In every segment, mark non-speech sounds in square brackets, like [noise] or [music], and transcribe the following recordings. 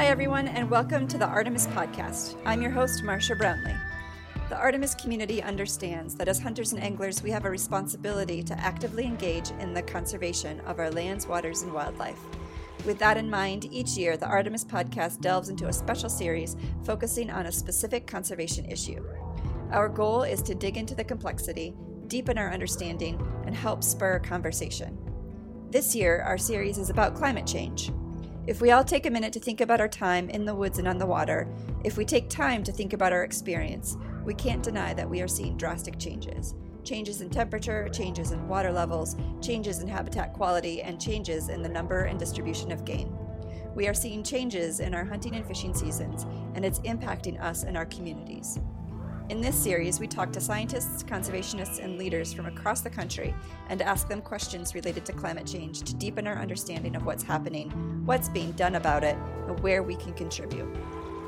Hi, everyone, and welcome to the Artemis Podcast. I'm your host, Marcia Brownlee. The Artemis community understands that as hunters and anglers, we have a responsibility to actively engage in the conservation of our lands, waters, and wildlife. With that in mind, each year the Artemis podcast delves into a special series focusing on a specific conservation issue. Our goal is to dig into the complexity, deepen our understanding, and help spur conversation. This year, our series is about climate change. If we all take a minute to think about our time in the woods and on the water, if we take time to think about our experience, we can't deny that we are seeing drastic changes. Changes in temperature, changes in water levels, changes in habitat quality, and changes in the number and distribution of game. We are seeing changes in our hunting and fishing seasons, and it's impacting us and our communities. In this series, we talk to scientists, conservationists, and leaders from across the country and ask them questions related to climate change to deepen our understanding of what's happening, what's being done about it, and where we can contribute.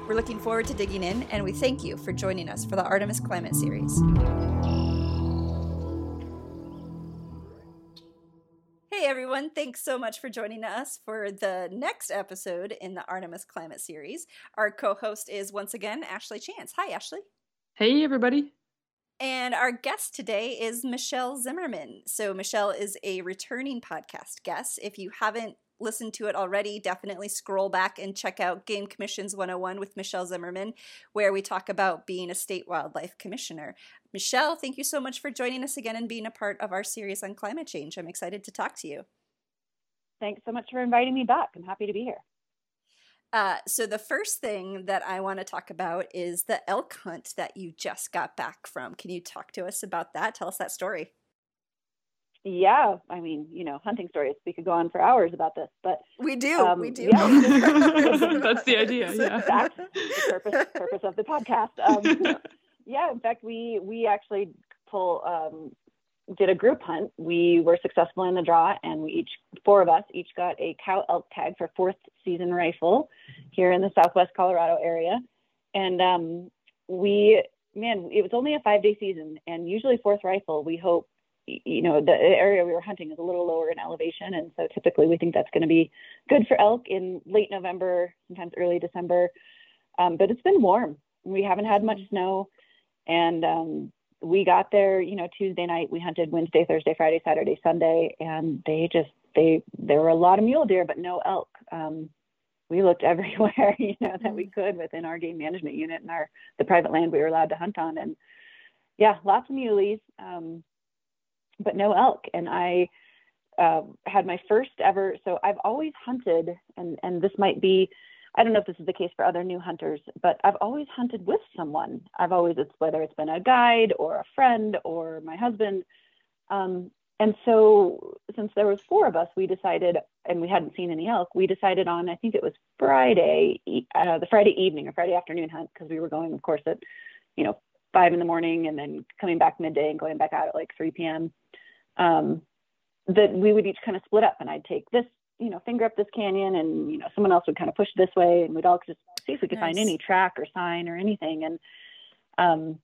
We're looking forward to digging in, and we thank you for joining us for the Artemis Climate Series. Hey everyone, thanks so much for joining us for the next episode in the Artemis Climate Series. Our co host is once again Ashley Chance. Hi, Ashley. Hey, everybody. And our guest today is Michelle Zimmerman. So, Michelle is a returning podcast guest. If you haven't listened to it already, definitely scroll back and check out Game Commissions 101 with Michelle Zimmerman, where we talk about being a state wildlife commissioner. Michelle, thank you so much for joining us again and being a part of our series on climate change. I'm excited to talk to you. Thanks so much for inviting me back. I'm happy to be here. Uh, so the first thing that I want to talk about is the elk hunt that you just got back from. Can you talk to us about that? Tell us that story. Yeah, I mean, you know, hunting stories. We could go on for hours about this, but we do. Um, we do. Yeah. [laughs] That's the [laughs] idea. Yeah. That's the purpose purpose of the podcast. Um, [laughs] yeah, in fact, we we actually pull um, did a group hunt. We were successful in the draw, and we each four of us each got a cow elk tag for fourth season rifle here in the Southwest Colorado area. And um, we, man, it was only a five day season, and usually fourth rifle, we hope, you know, the area we were hunting is a little lower in elevation, and so typically we think that's going to be good for elk in late November, sometimes early December. Um, but it's been warm. We haven't had much snow, and um, we got there, you know, Tuesday night. We hunted Wednesday, Thursday, Friday, Saturday, Sunday, and they just they there were a lot of mule deer, but no elk. Um, we looked [laughs] everywhere, you know, that we could within our game management unit and our the private land we were allowed to hunt on, and yeah, lots of muleys, um, but no elk. And I uh, had my first ever. So I've always hunted, and and this might be I don't know if this is the case for other new hunters, but I've always hunted with someone. I've always, it's whether it's been a guide or a friend or my husband. Um, and so since there was four of us, we decided, and we hadn't seen any elk, we decided on, I think it was Friday, uh, the Friday evening or Friday afternoon hunt, because we were going, of course, at, you know, five in the morning and then coming back midday and going back out at like 3 p.m. Um, that we would each kind of split up and I'd take this you know, finger up this canyon and, you know, someone else would kind of push this way and we'd all just see if we could nice. find any track or sign or anything. And um,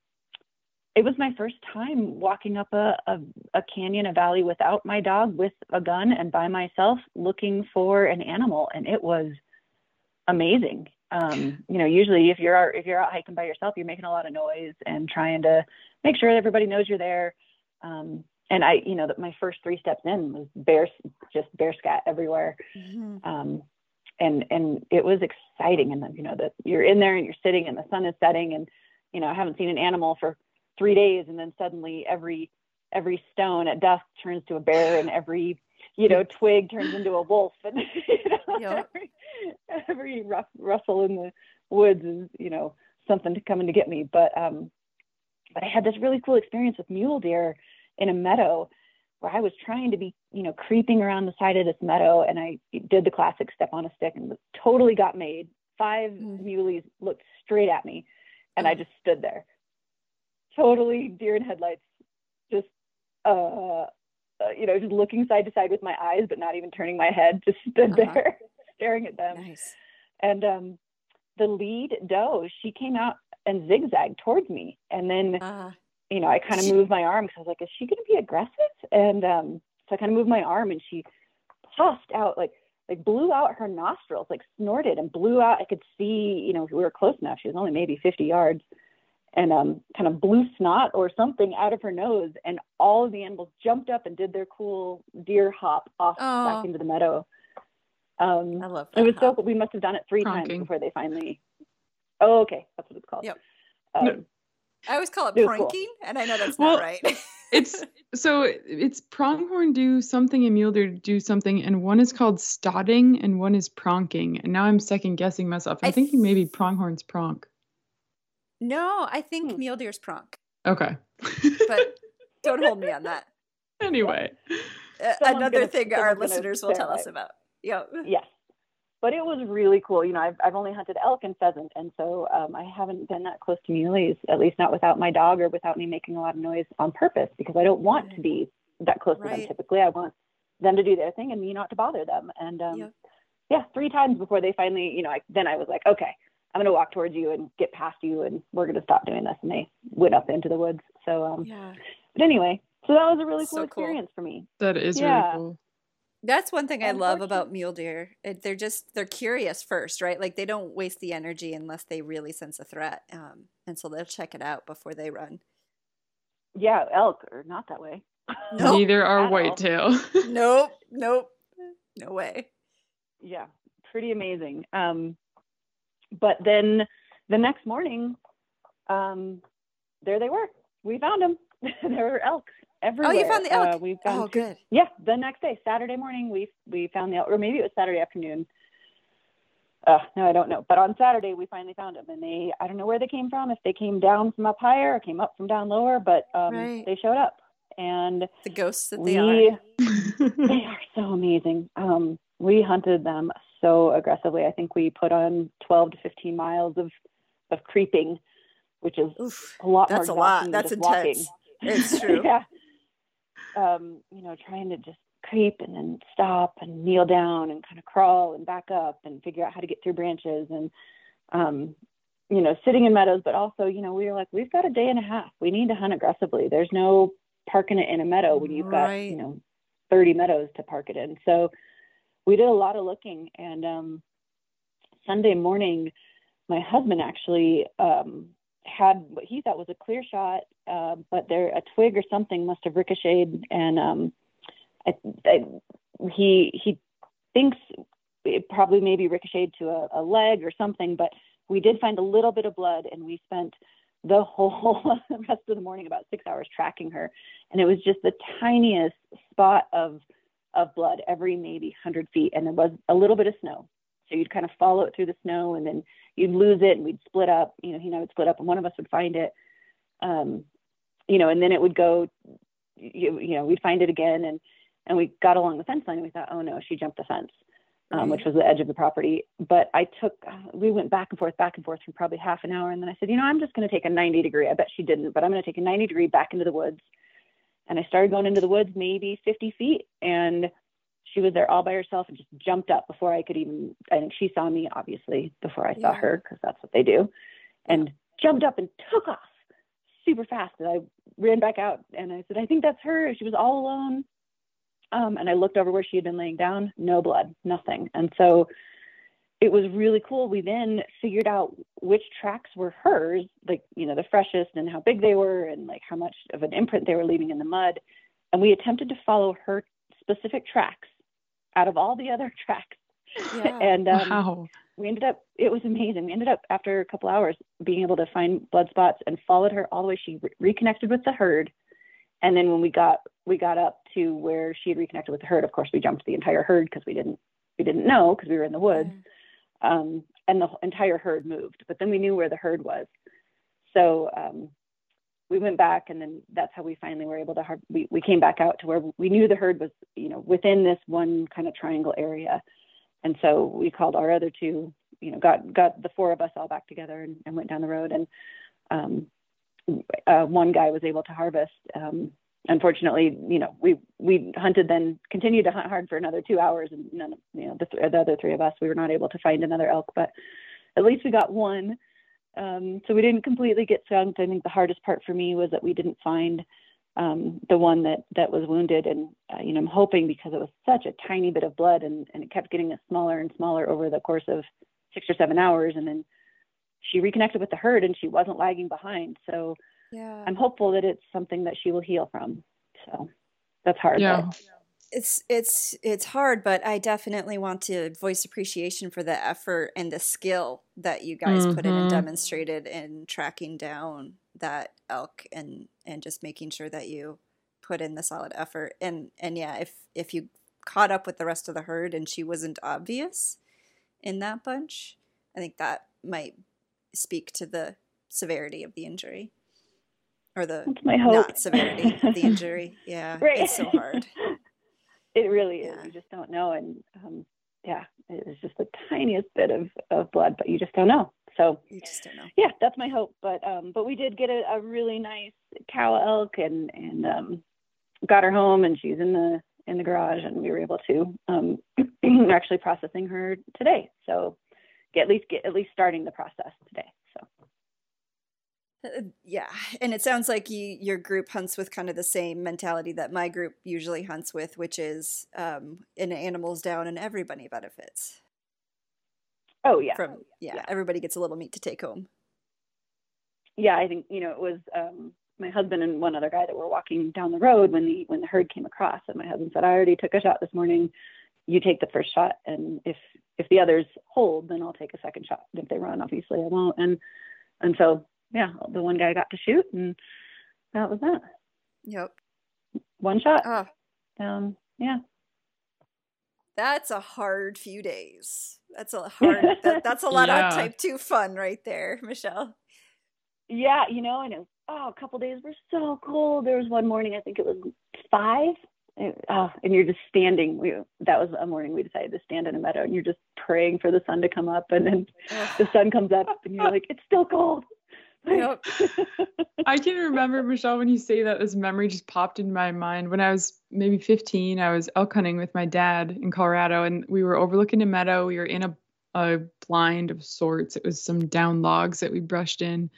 it was my first time walking up a, a, a canyon, a valley without my dog, with a gun and by myself looking for an animal. And it was amazing. Um, you know, usually if you're out, if you're out hiking by yourself, you're making a lot of noise and trying to make sure everybody knows you're there. Um, and I, you know, that my first three steps in was bear, just bear scat everywhere. Mm-hmm. Um, and, and it was exciting. And then, you know, that you're in there and you're sitting and the sun is setting and, you know, I haven't seen an animal for three days. And then suddenly every, every stone at dusk turns to a bear and every, you know, [laughs] twig turns into a wolf and, [laughs] you know, yep. every, every rough, rustle in the woods is, you know, something to coming to get me. But, um, but I had this really cool experience with mule deer in a meadow where I was trying to be, you know, creeping around the side of this meadow and I did the classic step on a stick and totally got made. Five mm. muleys looked straight at me and. I just stood there. Totally deer in headlights, just uh, uh, you know, just looking side to side with my eyes, but not even turning my head, just stood uh-huh. there [laughs] staring at them. Nice. And um, the lead doe, she came out and zigzagged towards me. And then uh you know, I kind of moved my arm because I was like, is she going to be aggressive? And um, so I kind of moved my arm and she puffed out like like blew out her nostrils, like snorted and blew out. I could see, you know, we were close enough. She was only maybe 50 yards and um, kind of blew snot or something out of her nose. And all of the animals jumped up and did their cool deer hop off Oh. back into the meadow. Um, I love that. it was so cool. We must have done it three times before they finally. Oh, okay. That's what it's called. Yep. Um. I always call it It was cool. pranking, and I know that's Well, not right. [laughs] It's so it's pronghorn do something and mule deer do something, and one is called stotting and one is pronking. And now I'm second guessing myself. I'm I thinking maybe pronghorn's pronk. no, I think Hmm. mule deer's pronk, Okay. but [laughs] don't hold me on that. anyway. Uh, another gonna- thing our listeners will tell us about. Yep. Yes. But it was really cool. You know, I've, I've only hunted elk and pheasant, and so um, I haven't been that close to muleys, at least not without my dog or without me making a lot of noise on purpose, because I don't want to be that close to them typically. I want them to do their thing and me not to bother them. And um, Yep. yeah, three times before they finally, you know, I, then I was like, okay, I'm going to walk towards you and get past you, and we're going to stop doing this. And they went up into the woods. So, um, Yeah. but anyway, so that was a really So cool cool. experience for me. That is Yeah. really cool. That's one thing I love about mule deer. It, they're just they're curious first, right? Like they don't waste the energy unless they really sense a threat, um, and so they'll check it out before they run. Yeah, elk are not that way. Nope. Neither are at all. whitetail. [laughs] Nope, nope, no way. yeah, pretty amazing. Um, but then the next morning, um, there they were. We found them. [laughs] there were elk everywhere. Oh, you found the elk. Uh, we found Oh, good. Yeah, the next day, Saturday morning, we we found the elk, or maybe it was Saturday afternoon. Uh, no, I don't know. But on Saturday, we finally found them, and they I don't know where they came from. If they came down from up higher or came up from down lower, but um, Right. they showed up, and The ghosts that they are. [laughs] [laughs] they are so amazing. Um, we hunted them so aggressively. I think we put on 12 to 15 miles of of creeping, which is Oof, a lot that's a more lot. than That's just walking. intense. It's [laughs] true. yeah. Um, you know, trying to just creep and then stop and kneel down and kind of crawl and back up and figure out how to get through branches and um, you know, sitting in meadows, but also, you know, we were like, we've got a day and a half. We need to hunt aggressively. There's no parking it in a meadow when you've got, Right. you know, 30 meadows to park it in. So we did a lot of looking and um Sunday morning my husband actually um had what he thought was a clear shot, uh, but there a twig or something must have ricocheted, and um, I, I, he he thinks it probably maybe ricocheted to a, a leg or something. But we did find a little bit of blood, and we spent the whole [laughs] rest of the morning, about six hours, tracking her, and it was just the tiniest spot of of blood every maybe hundred feet, and there was a little bit of snow. So you'd kind of follow it through the snow, and then you'd lose it and we'd split up. You know he and i would split up and one of us would find it. Um you know and then it would go you, you know we'd find it again and and we got along the fence line and we thought oh no she jumped the fence um, which was the edge of the property. But i took we went back and forth back and forth for probably half an hour and then i said you know i'm just going to take a 90 degree. I bet she didn't but i'm going to take a 90 degree back into the woods. And i started going into the woods maybe 50 feet and she was there all by herself and just jumped up before I could even. I think she saw me obviously before I saw Yeah. her because that's what they do, and jumped up and took off super fast. And I ran back out and I said, I think that's her. She was all alone. Um, and I looked over where she had been laying down. No blood, nothing. And so it was really cool. We then figured out which tracks were hers, like you know the freshest and how big they were and like how much of an imprint they were leaving in the mud. And we attempted to follow her specific tracks out of all the other [laughs] tracks. Yeah. and um, wow. we ended up it was amazing we ended up after a couple hours being able to find blood spots and followed her all the way she re- reconnected with the herd and then when we got we got up to where she had reconnected with the herd of course we jumped the entire herd because we didn't we didn't know because we were in the woods um, and the entire herd moved but then we knew where the herd was so um, we went back and then that's how we finally were able to har- we, we came back out to where we knew the herd was you know within this one kind of triangle area. And so we called our other two you know got got the four of us all back together and, and went down the road. And um, uh, one guy was able to harvest. Um, unfortunately you know we we hunted then continued to hunt hard for another two hours and none of you know the, th- the other three of us we were not able to find another elk. But at least we got one um, so we didn't completely get skunked i think the hardest part for me was that we didn't find um, the one that that was wounded, and uh, you know I'm hoping because it was such a tiny bit of blood, and and it kept getting smaller and smaller over the course of six or seven hours, and then she reconnected with the herd, and she wasn't lagging behind. So yeah. I'm hopeful that it's something that she will heal from. So that's hard. Yeah. But, it's it's it's hard but i definitely want to voice appreciation for the effort and the skill that you guys mm-hmm. put in and mm-hmm. demonstrated in tracking down that elk and and just making sure that you put in the solid effort and and yeah if if you caught up with the rest of the herd and she wasn't obvious in that bunch i think that might speak to the severity of the injury or the not severity of the injury [laughs] yeah right. it's so hard it really is. Yeah. You just don't know. And um, yeah, it was just the tiniest bit of, of blood, but you just don't know. So you just don't know. Yeah, that's my hope. But um, but we did get a, a really nice cow elk and and um, got her home, and she's in the in the garage, and we were able to um, [clears throat] actually processing her today. So get, at least get at least starting the process today. Uh, yeah, and it sounds like you, your group hunts with kind of the same mentality that my group usually hunts with, which is um, an animal's down and everybody benefits. Oh yeah. From yeah, yeah, everybody gets a little meat to take home. Yeah, I think you know it was um, my husband and one other guy that were walking down the road when the when the herd came across, and my husband said, "I already took a shot this morning. You take the first shot, and if if the others hold, then I'll take a second shot. If they run, obviously I won't." And and so yeah, the one guy got to shoot, and that was that. Yep. One shot. Oh. Um. Yeah. That's a hard few days. That's a [laughs] hard. that, that's a lot yeah. of type two fun right there, Michelle. Yeah, you know, and it was, oh, a couple days were so cold. There was one morning, I think it was five, and, oh, and you're just standing. We that was a morning we decided to stand in a meadow, and you're just praying for the sun to come up, and then the sun comes up, and you're like, it's still cold. Yep. [laughs] I can remember, Michelle, when you say that, this memory just popped in my mind. When I was maybe 15, I was elk hunting with my dad in Colorado, and we were overlooking a meadow. We were in a, a blind of sorts. It was some down logs that we brushed in.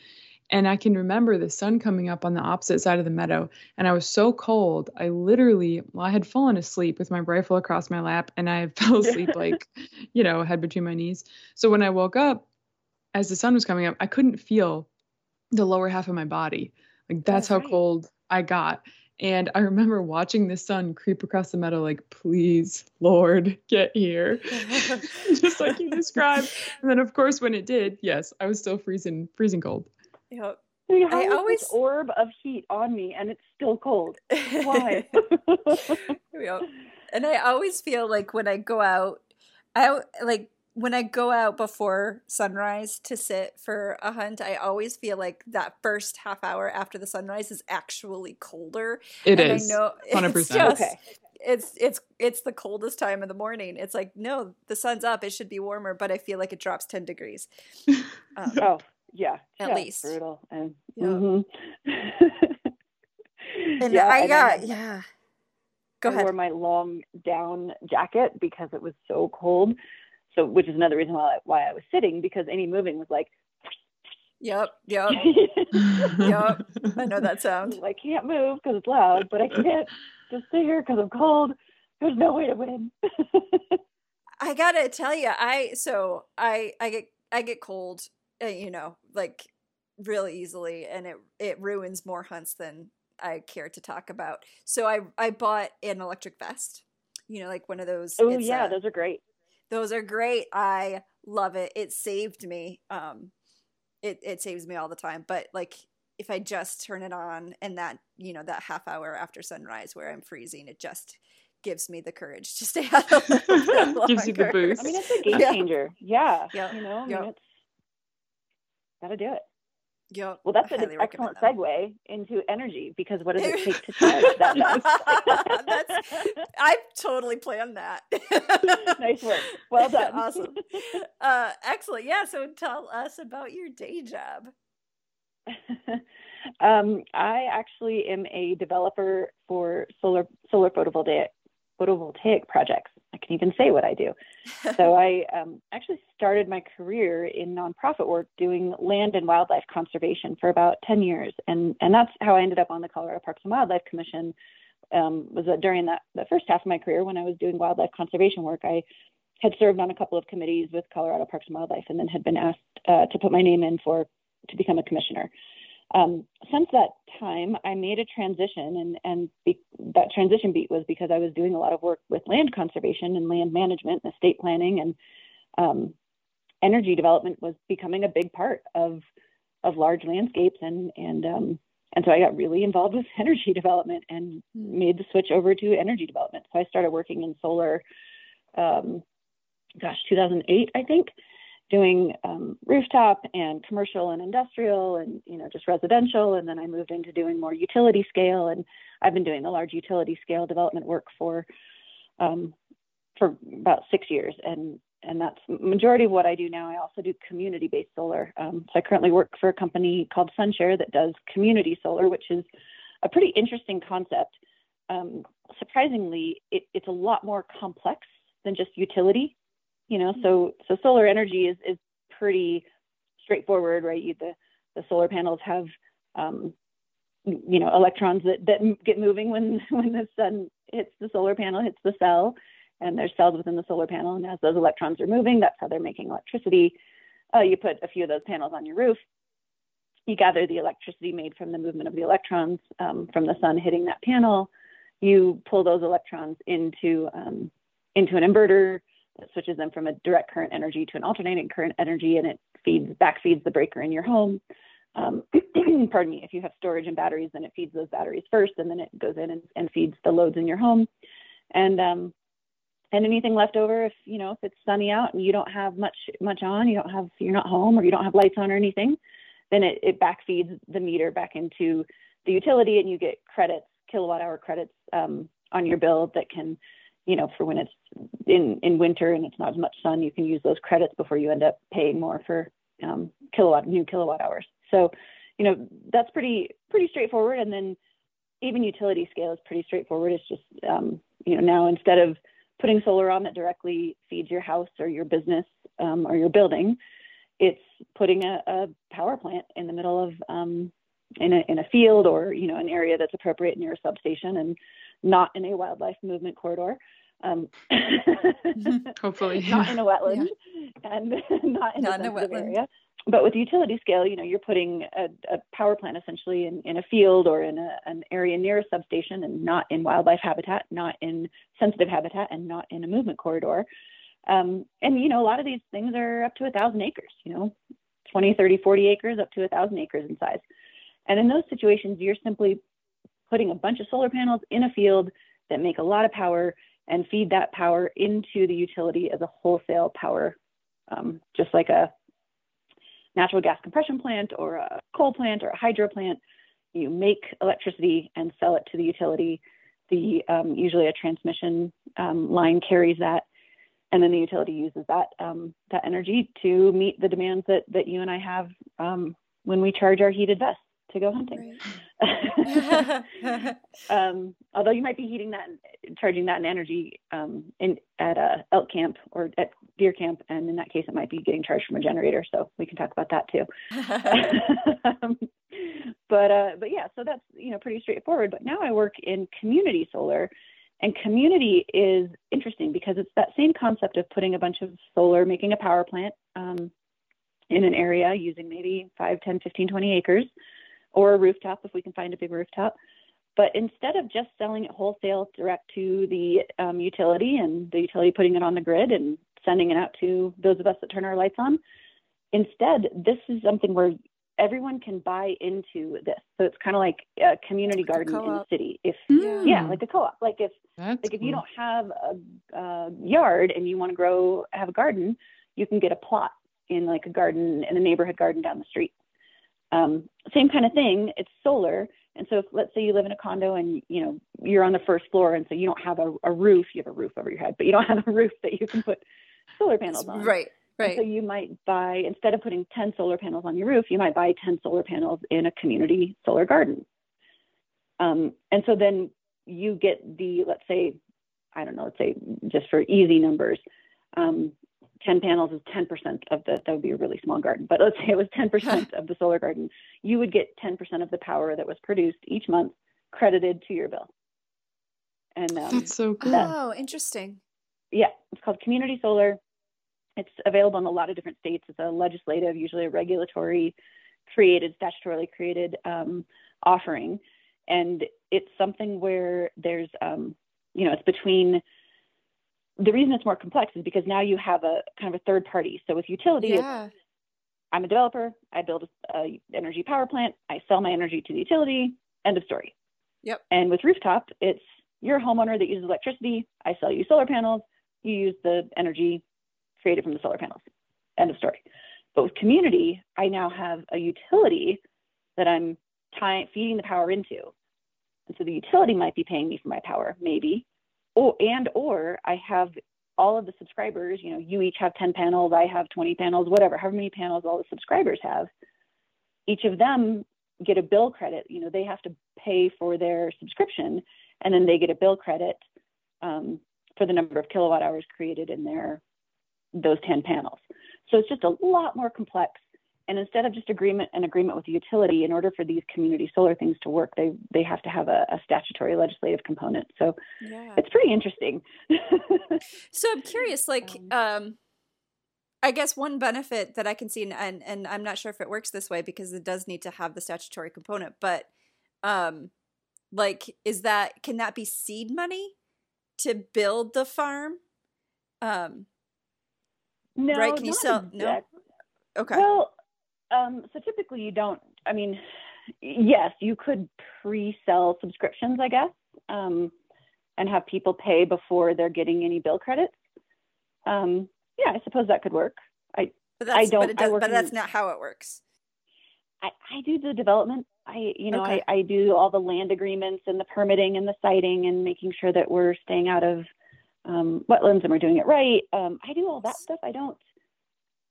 And I can remember the sun coming up on the opposite side of the meadow. And I was so cold. I literally, well, I had fallen asleep with my rifle across my lap, and I [laughs] fell asleep [laughs] like, you know, head between my knees. So when I woke up, as the sun was coming up, I couldn't feel the lower half of my body. Like that's how cold I got. And I remember watching the sun creep across the meadow, like, please, Lord, get here. [laughs] [laughs] Just like you described. And then of course when it did, yes, I was still freezing freezing cold. Yep. I always orb of heat on me and it's still cold. Why? [laughs] yep. And I always feel like when I go out, I like when I go out before sunrise to sit for a hunt, I always feel like that first half hour after the sunrise is actually colder. It and is. I know [laughs] 100%. It's just, okay. It's it's it's the coldest time of the morning. It's like no, the sun's up. It should be warmer, but I feel like it drops ten degrees. [laughs] Um, oh yeah, at yeah, least brutal. And, yeah. Mm-hmm. [laughs] and yeah, I got yeah. Go I ahead. wore my long down jacket because it was so cold so which is another reason why why I was sitting because any moving was like Yep, yep, [laughs] yep. I know that sound. I can't move because it's loud, but I can't just sit here because I'm cold. There's no way to win. [laughs] I gotta tell you, I so I I get I get cold, uh, you know, like really easily, and it it ruins more hunts than I care to talk about. So I I bought an electric vest, you know, like one of those. Oh yeah, those are great. Those are great. I love it. It saved me. Um, it it saves me all the time. But like if I just turn it on and that you know that half hour after sunrise where I'm freezing, it just gives me the courage to [laughs] stay out a little [laughs] Gives you the boost. I mean, it's a game changer. Yeah. yeah. You know, I mean, yep. it's gotta do it. Yep. Well, that's an excellent segue into energy because what does it take to charge [laughs] that [laughs] that's, [laughs] I totally planned that. nice work. Well done. awesome. Uh, excellent. Yeah. So tell us about your day job. um, I actually am a developer for solar solar photovoltaic photovoltaic projects. I can even say what I do. so [laughs] I um, actually started my career in nonprofit work doing land and wildlife conservation for about 10 years. And, and that's how I ended up on the Colorado Parks and Wildlife Commission um, was that during that the first half of my career when I was doing wildlife conservation work, I had served on a couple of committees with Colorado Parks and Wildlife and then had been asked uh, to put my name in for to become a commissioner. Um, since that time, I made a transition, and and be, that transition beat was because I was doing a lot of work with land conservation and land management, and estate planning, and um, energy development was becoming a big part of of large landscapes, and and um, and so I got really involved with [laughs] energy development and hmm. made the switch over to energy development. So I started working in solar, um, gosh, 2008, I think, doing um, rooftop and commercial and industrial and you know just residential and then i moved into doing more utility scale and i've been doing the large utility scale development work for um, for about six years and and that's majority of what i do now. I also do community based solar um, so i currently work for a company called Sunshare that does community solar which is a pretty interesting concept. Um, surprisingly it, it's a lot more complex than just utility you know so so solar energy is is pretty straightforward right? You, the the solar panels have um, you know electrons that that get moving when [laughs] when the sun hits the solar panel hits the cell and there's cells within the solar panel and as those electrons are moving that's how they're making electricity. Uh, you put a few of those panels on your roof you gather the electricity made from the movement of the electrons um, from the sun hitting that panel. You pull those electrons into um, into an inverter switches them from a direct current energy to an alternating current energy, and it feeds back feeds the breaker in your home. Um, [clears throat] pardon me, if you have storage and batteries, then it feeds those batteries first, and then it goes in and, and feeds the loads in your home. And um, and anything left over, if you know if it's sunny out and you don't have much much on, you don't have you're not home or you don't have lights on or anything, then it, it back feeds the meter back into the utility, and you get credits, kilowatt hour credits um, on your bill that can you know, for when it's in in winter and it's not as much sun, you can use those credits before you end up paying more for um, kilowatt new kilowatt hours. So, you know, that's pretty pretty straightforward. And then even utility scale is pretty straightforward. It's just um, you know now instead of putting solar on that directly feeds your house or your business um, or your building, it's putting a, a, power plant in the middle of um, in a in a field or you know an area that's appropriate near a substation and not in a wildlife movement corridor um, [laughs] Hopefully, [laughs] not in a wetland yeah. and [laughs] not in not a, in a wetland area. But with utility scale, you know, you're putting a, a power plant essentially in, in a field or in a, an area near a substation and not in wildlife habitat, not in sensitive habitat, and not in a movement corridor. Um, and, you know, a lot of these things are up to a thousand acres, you know, 20, 30, 40 acres, up to a thousand acres in size. And in those situations, you're simply putting a bunch of solar panels in a field that make a lot of power and feed that power into the utility as a wholesale power, um, just like a natural gas compression plant or a coal plant or a hydro plant. You make electricity and sell it to the utility. The um, usually a transmission um, line carries that, and then the utility uses that um, that energy to meet the demands that that you and I have um, when we charge our heated vests to go hunting. Right. [laughs] [laughs] um, although you might be heating that, charging that in energy um, in at a elk camp or at deer camp, and in that case, it might be getting charged from a generator. So we can talk about that too. um, [laughs] but uh, but yeah, so that's you know pretty straightforward. But now I work in community solar. And community is interesting because it's that same concept of putting a bunch of solar, making a power plant um, in an area using maybe 5, 10, 15, 20 acres or a rooftop if we can find a big rooftop. But instead of just selling it wholesale direct to the um, utility and the utility putting it on the grid and sending it out to those of us that turn our lights on, instead, this is something where everyone can buy into this. So it's kind of like a community garden in the city. If yeah, yeah like a co-op. Like if That's like if you don't have a, a yard and you want to grow have a garden, you can get a plot in like a garden in a neighborhood garden down the street. Um, same kind of thing. It's solar. And so if, let's say you live in a condo and you know you're on the first floor and so you don't have a, a roof, you have a roof over your head, but you don't have a [laughs] roof that you can put solar panels on. Right. Right. And so you might buy instead of putting 10 solar panels on your roof, you might buy 10 solar panels in a community solar garden. Um, and so then you get the let's say I don't know, let's say just for easy numbers, um, 10 panels is 10% of the, that would be a really small garden, but let's say it was 10% [laughs] of the solar garden, you would get 10% of the power that was produced each month credited to your bill. And um, that's so cool. oh, interesting. Yeah, it's called community solar. It's available in a lot of different states. It's a legislative, usually a regulatory created, statutorily created um, offering. And it's something where there's, um, you know, it's between the reason it's more complex is because now you have a kind of a third party. So with utility, yeah. I'm a developer. I build a, a, energy power plant. I sell my energy to the utility. End of story. Yep. And with rooftop, it's you're a homeowner that uses electricity. I sell you solar panels. You use the energy created from the solar panels. End of story. But with community, I now have a utility that I'm tying, feeding the power into. And so the utility might be paying me for my power, maybe, or and or I have all of the subscribers. You know, you each have 10 panels, I have 20 panels, whatever, however many panels all the subscribers have. Each of them get a bill credit. You know, they have to pay for their subscription, and then they get a bill credit um, for the number of kilowatt hours created in their those 10 panels. So it's just a lot more complex and instead of just agreement an agreement with the utility, in order for these community solar things to work, they they have to have a, a statutory legislative component. So yeah. it's pretty interesting. [laughs] so I'm curious, like, um, um, I guess one benefit that I can see, and, and and I'm not sure if it works this way because it does need to have the statutory component, but um, like, is that can that be seed money to build the farm? Um, no, right? Can you sell? No. Okay. Well, um, so typically you don't, I mean, yes, you could pre-sell subscriptions, I guess, um, and have people pay before they're getting any bill credits. Um, yeah, I suppose that could work. I, I don't, but, does, but that's in, not how it works. I, I do the development. I, you know, okay. I, I do all the land agreements and the permitting and the siting and making sure that we're staying out of um, wetlands and we're doing it right. Um, I do all that stuff. I don't,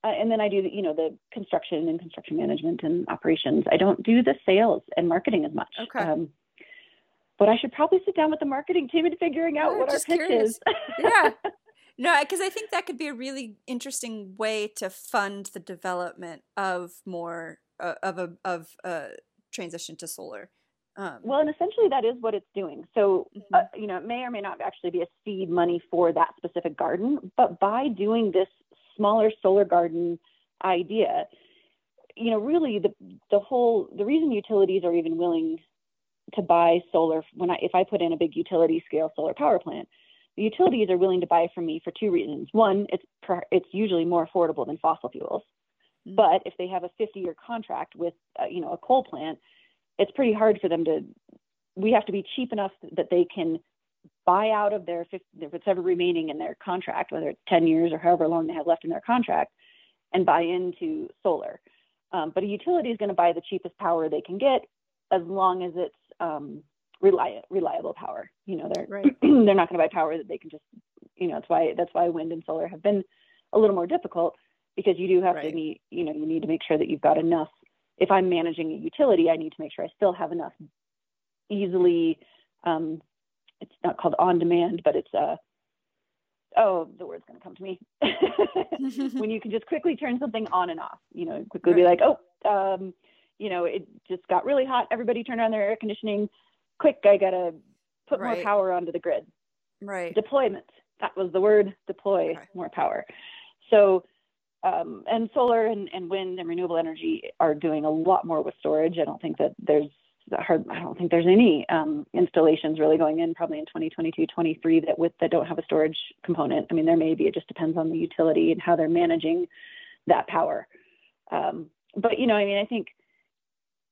uh, and then I do, the, you know, the construction and construction management and operations. I don't do the sales and marketing as much. Okay. Um, but I should probably sit down with the marketing team and figuring out what our pitch curious. is. [laughs] yeah. No, because I think that could be a really interesting way to fund the development of more uh, of a of a transition to solar. Um, well, and essentially that is what it's doing. So, mm-hmm. uh, you know, it may or may not actually be a seed money for that specific garden, but by doing this smaller solar garden idea, you know, really the the whole the reason utilities are even willing to buy solar when I if I put in a big utility scale solar power plant, the utilities are willing to buy from me for two reasons. One, it's per, it's usually more affordable than fossil fuels. Mm-hmm. But if they have a 50 year contract with uh, you know a coal plant, it's pretty hard for them to we have to be cheap enough that they can buy out of their if it's ever remaining in their contract, whether it's 10 years or however long they have left in their contract, and buy into solar. Um, but a utility is going to buy the cheapest power they can get as long as it's um, reliable, reliable power. You know, they're right. [clears throat] they're not going to buy power that they can just, you know, that's why that's why wind and solar have been a little more difficult because you do have right. to meet, you know, you need to make sure that you've got enough. If I'm managing a utility, I need to make sure I still have enough easily um, it's not called on demand, but it's uh oh the word's going to come to me [laughs] when you can just quickly turn something on and off. You know, quickly right. be like, oh, um, you know, it just got really hot. Everybody turn on their air conditioning. Quick, I gotta put right. more power onto the grid. Right. Deployment. That was the word. Deploy more power. So um, and solar and, and wind and renewable energy are doing a lot more with storage. I don't think that there's hard, I don't think there's any um, installations really going in probably in 2022, 23 that with that don't have a storage component. I mean, there may be. It just depends on the utility and how they're managing that power. Um, but you know, I mean, I think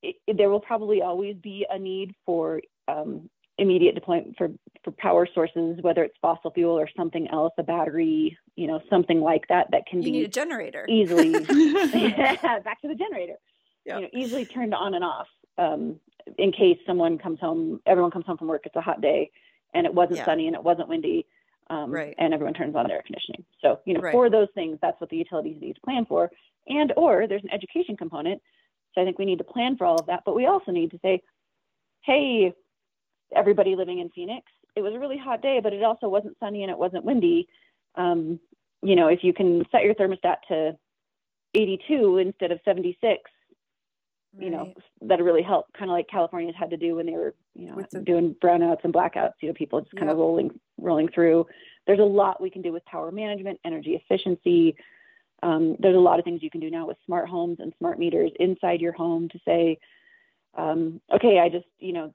it, it, there will probably always be a need for um, immediate deployment for for power sources, whether it's fossil fuel or something else, a battery, you know, something like that that can you be need a generator easily. yeah, [laughs] [laughs] back to the generator. Yep. You know, easily turned on and off um, in case someone comes home, everyone comes home from work, it's a hot day and it wasn't yeah. sunny and it wasn't windy. Um, right. and everyone turns on their air conditioning. So, you know, right. for those things, that's what the utilities need to plan for. And or there's an education component. So I think we need to plan for all of that, but we also need to say, hey, everybody living in Phoenix, it was a really hot day, but it also wasn't sunny and it wasn't windy. Um, you know, if you can set your thermostat to 82 instead of 76, right. You know, that'll really help. Kind of like California's had to do when they were, you know, doing brownouts and blackouts. You know, people just kind of rolling rolling through. There's a lot we can do with power management, energy efficiency. Um, there's a lot of things you can do now with smart homes and smart meters inside your home to say, um, okay, I just, you know,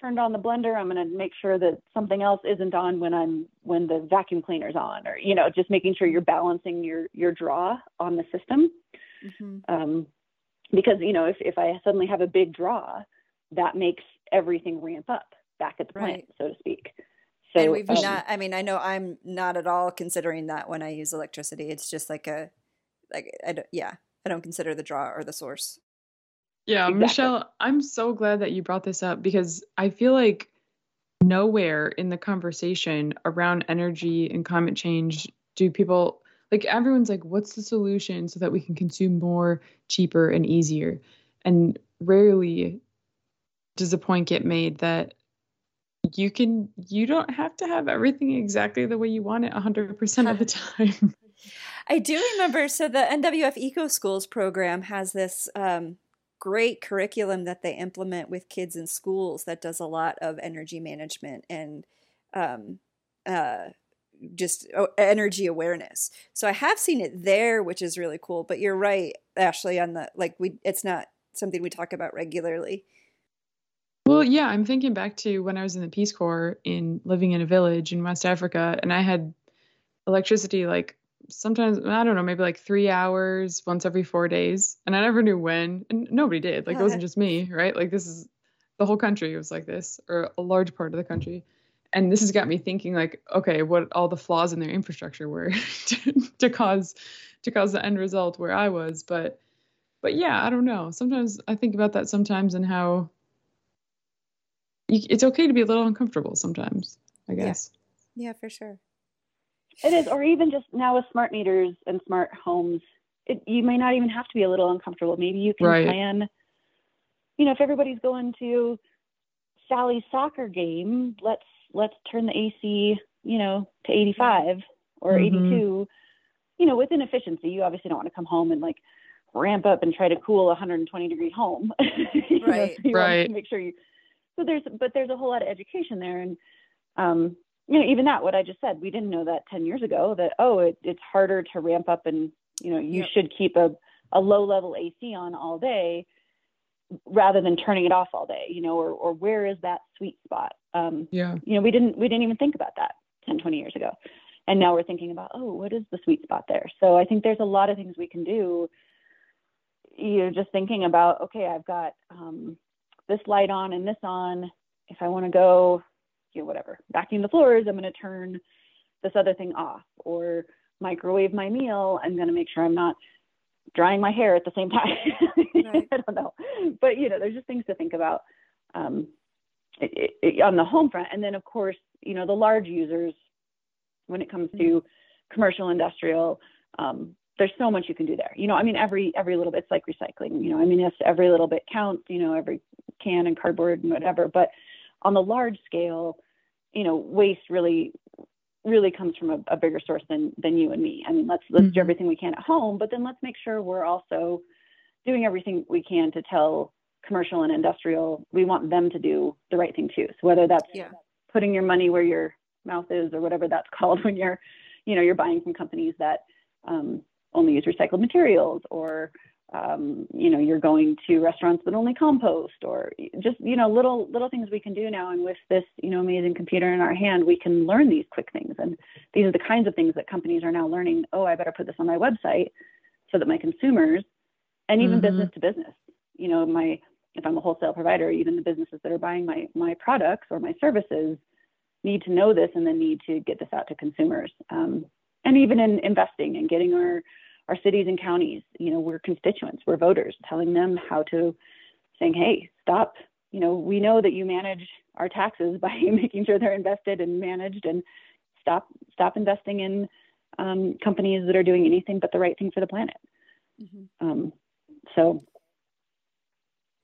turned on the blender. I'm going to make sure that something else isn't on when I'm when the vacuum cleaner's on, or you know, just making sure you're balancing your your draw on the system. Mm-hmm. Um, because you know, if if I suddenly have a big draw, that makes everything ramp up back at the right. plant, so to speak. So and we've um, not. I mean, I know I'm not at all considering that when I use electricity. It's just like a like I don't, yeah, I don't consider the draw or the source. Yeah, exactly. Michelle, I'm so glad that you brought this up because I feel like nowhere in the conversation around energy and climate change do people like everyone's like what's the solution so that we can consume more cheaper and easier and rarely does a point get made that you can you don't have to have everything exactly the way you want it 100% of the [laughs] time I do remember. So the NWF Eco Schools program has this um, great curriculum that they implement with kids in schools that does a lot of energy management and um, uh, just oh, energy awareness. So I have seen it there, which is really cool. But you're right, Ashley. On the like, we it's not something we talk about regularly. Well, yeah, I'm thinking back to when I was in the Peace Corps in living in a village in West Africa, and I had electricity like sometimes I don't know, maybe like three hours once every four days, and I never knew when, and nobody did. Like it wasn't [laughs] just me, right? Like this is the whole country was like this, or a large part of the country. And this has got me thinking, like, okay, what all the flaws in their infrastructure were [laughs] to, to cause to cause the end result where I was. But but yeah, I don't know. Sometimes I think about that sometimes and how you, it's okay to be a little uncomfortable sometimes. I guess. Yeah, yeah for sure. It is, or even just now with smart meters and smart homes, it, you may not even have to be a little uncomfortable. Maybe you can right. plan. You know, if everybody's going to Sally's soccer game, let's let's turn the AC, you know, to 85 or mm-hmm. 82. You know, within efficiency, you obviously don't want to come home and like ramp up and try to cool a 120 degree home. [laughs] right. know, so right. make sure you. So there's, but there's a whole lot of education there, and um, you know, even that, what I just said, we didn't know that 10 years ago that, oh, it, it's harder to ramp up and, you know, you yep. should keep a, a low level AC on all day rather than turning it off all day, you know, or, or where is that sweet spot? Um, yeah. You know, we didn't, we didn't even think about that 10, 20 years ago. And now we're thinking about, oh, what is the sweet spot there? So I think there's a lot of things we can do. You're just thinking about, okay, I've got um, this light on and this on. If I want to go you know, whatever, vacuum the floors, I'm going to turn this other thing off or microwave my meal. I'm going to make sure I'm not drying my hair at the same time. [laughs] Right. I don't know. But, you know, there's just things to think about um, it, it, on the home front. And then, of course, you know, the large users, when it comes to commercial, industrial, um, there's so much you can do there. You know, I mean, every every little bit's like recycling. You know, I mean, yes, every little bit counts. You know, every can and cardboard and whatever. But on the large scale, you know, waste really really comes from a, a bigger source than than you and me. I mean, let's let's mm-hmm. do everything we can at home, but then let's make sure we're also doing everything we can to tell commercial and industrial we want them to do the right thing too. So whether that's yeah. putting your money where your mouth is or whatever that's [laughs] called when you're, you know, you're buying from companies that um, only use recycled materials or um, you know you're going to restaurants that only compost or just you know little little things we can do now and with this you know amazing computer in our hand we can learn these quick things and these are the kinds of things that companies are now learning oh i better put this on my website so that my consumers and even mm-hmm. business to business you know my if i'm a wholesale provider even the businesses that are buying my my products or my services need to know this and then need to get this out to consumers um, and even in investing and getting our our cities and counties, you know, we're constituents, we're voters, telling them how to saying, hey, stop. You know, we know that you manage our taxes [laughs] by making sure they're invested and managed, and stop stop investing in um, companies that are doing anything but the right thing for the planet. Mm-hmm. Um, so,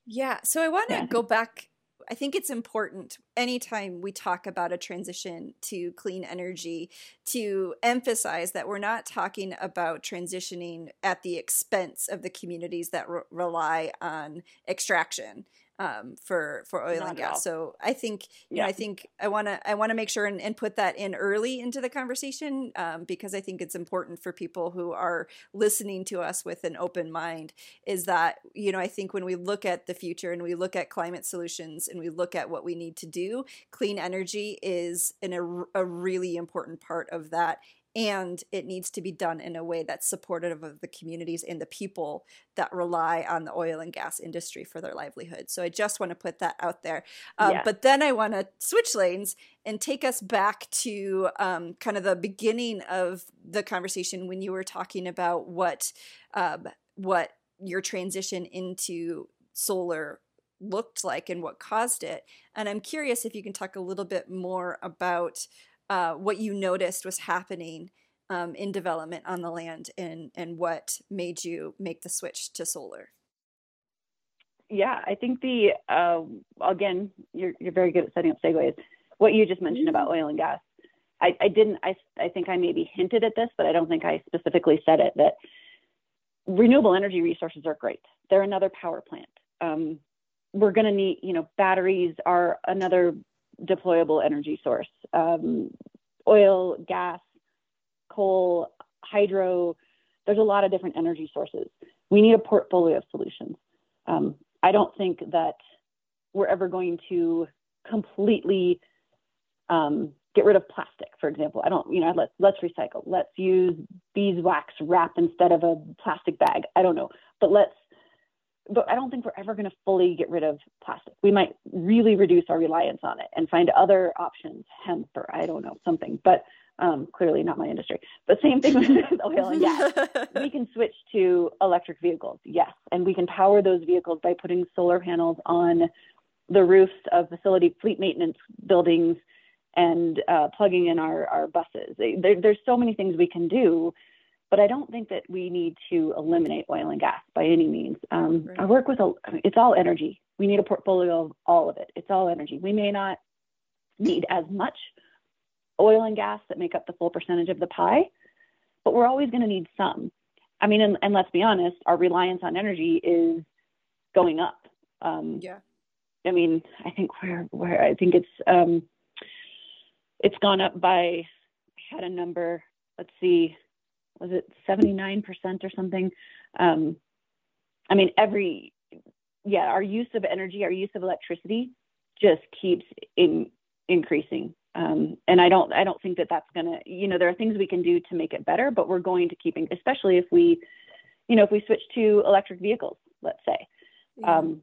yeah. So I want to yeah. go back I think it's important anytime we talk about a transition to clean energy to emphasize that we're not talking about transitioning at the expense of the communities that re- rely on extraction um, for for oil Not and gas. So I think you yeah. know I think I want to I want to make sure and, and, put that in early into the conversation um, because I think it's important for people who are listening to us with an open mind. Is that you know I think when we look at the future and we look at climate solutions and we look at what we need to do, clean energy is an, a, a really important part of that and it needs to be done in a way that's supportive of the communities and the people that rely on the oil and gas industry for their livelihood. So I just want to put that out there. Um, yeah. But then I want to switch lanes and take us back to um, kind of the beginning of the conversation when you were talking about what um, what your transition into solar looked like and what caused it. And I'm curious if you can talk a little bit more about uh, what you noticed was happening um, in development on the land and and what made you make the switch to solar? Yeah i think the uh, again you're, you're very good at setting up segues. What you just mentioned mm-hmm. about oil and gas I, I didn't I, I think i maybe hinted at this but i don't think i specifically said it that renewable energy resources are great. They're another power plant. Um, we're going to need you know batteries are another deployable energy source. Um, oil, gas, coal, hydro, there's a lot of different energy sources. We need a portfolio of solutions. Um, I don't think that we're ever going to completely um, get rid of plastic, for example. I don't, you know, let's let's recycle. Let's use beeswax wrap instead of a plastic bag. I don't know, but let's but I don't think we're ever going to fully get rid of plastic. We might really reduce our reliance on it and find other options, hemp or I don't know, something, but um, clearly not my industry. But same thing with [laughs] oil [laughs] and gas. we can switch to electric vehicles, yes, and we can power those vehicles by putting solar panels on the roofs of facility fleet maintenance buildings and uh, plugging in our, our buses. There, there's so many things we can do but I don't think that we need to eliminate oil and gas by any means. Um, right. I work with a, it's all energy. We need a portfolio of all of it. It's all energy. We may not need as much oil and gas that make up the full percentage of the pie, but we're always going to need some. I mean, and, and, let's be honest, our reliance on energy is going up. Um, yeah. I mean, I think where where I think it's um, it's gone up by. I had a number. Let's see was it 79% or something? Um, I mean, every, yeah, our use of energy, our use of electricity just keeps in, increasing. Um, and I don't, I don't think that that's going to, you know, there are things we can do to make it better, but we're going to keep, especially if we, you know, if we switch to electric vehicles, let's say, um,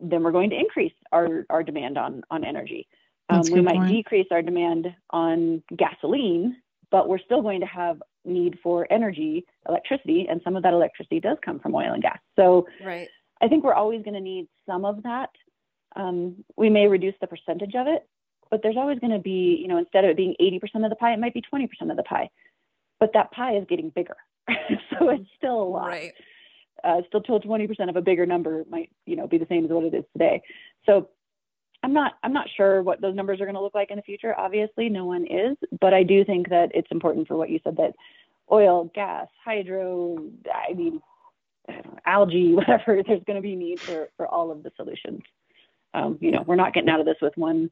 then we're going to increase our, our demand on, on energy. Um, we might point. decrease our demand on gasoline, but we're still going to have need for energy, electricity, and some of that electricity does come from oil and gas. So right. I think we're always going to need some of that. Um, we may reduce the percentage of it, but there's always going to be, you know, instead of it being 80% of the pie, it might be 20% of the pie. But that pie is getting bigger. [laughs] so it's still a lot. Right. Uh, still till 20% of a bigger number might, you know, be the same as what it is today. So I'm not I'm not sure what those numbers are going to look like in the future. Obviously, no one is, but I do think that it's important for what you said that oil, gas, hydro, I mean, algae, [laughs] whatever. There's going to be need for for all of the solutions. Um, you know, we're not getting out of this with one,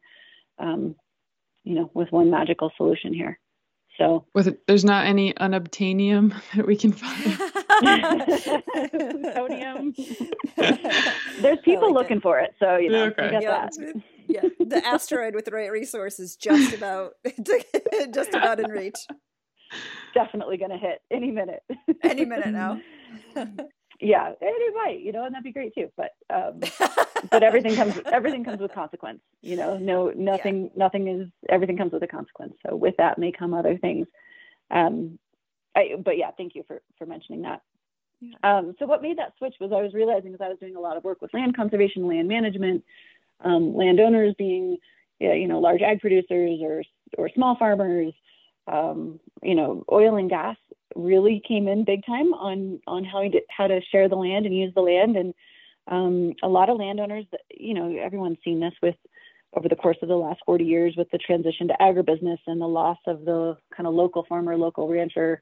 um, you know, with one magical solution here. So with there's not any unobtainium [laughs] that we can find. Plutonium. [laughs] there's people like looking it. for it, so you know. Okay. yeah, yeah, the asteroid with the right resources just about [laughs] just about in reach. Definitely going to hit any minute. any minute now. Yeah, it might, you know, and that'd be great too. But um, [laughs] but everything comes everything comes with consequence. You know, no nothing yeah. nothing is everything comes with a consequence. So with that may come other things. Um, I, but yeah, thank you for for mentioning that. Yeah. Um, so what made that switch was I was realizing as I was doing a lot of work with land conservation, land management, um, landowners being you know large ag producers or or small farmers, um, you know, oil and gas really came in big time on on how to how to share the land and use the land and um, a lot of landowners you know everyone's seen this with over the course of the last 40 years with the transition to agribusiness and the loss of the kind of local farmer, local rancher,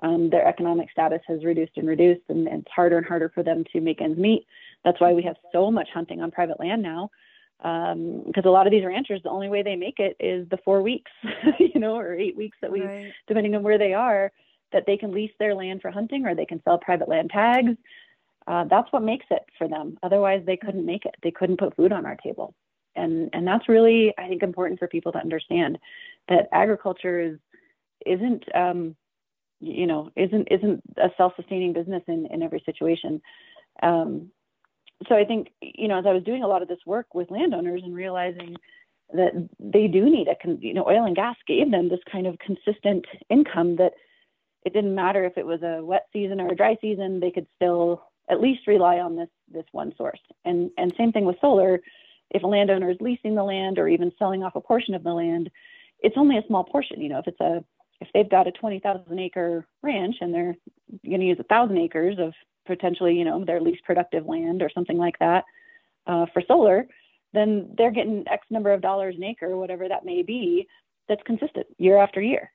um, their economic status has reduced and reduced, and, and, it's harder and harder for them to make ends meet. That's why we have so much hunting on private land now, because um, a lot of these ranchers, the only way they make it is the four weeks, [laughs] you know, or eight weeks that we, right. depending on where they are, that they can lease their land for hunting or they can sell private land tags. Uh, that's what makes it for them. Otherwise, they couldn't make it. They couldn't put food on our table and and that's really I think important for people to understand that agriculture is isn't um, you know isn't isn't a self-sustaining business in in every situation. Um, so I think you know as I was doing a lot of this work with landowners and realizing that they do need a you know oil and gas gave them this kind of consistent income that it didn't matter if it was a wet season or a dry season they could still at least rely on this this one source and and same thing with solar if a landowner is leasing the land or even selling off a portion of the land, it's only a small portion. You know, if it's a if they've got a 20,000 acre ranch and they're going to use a thousand acres of potentially, you know, their least productive land or something like that uh, for solar, then they're getting X number of dollars an acre, whatever that may be, that's consistent year after year.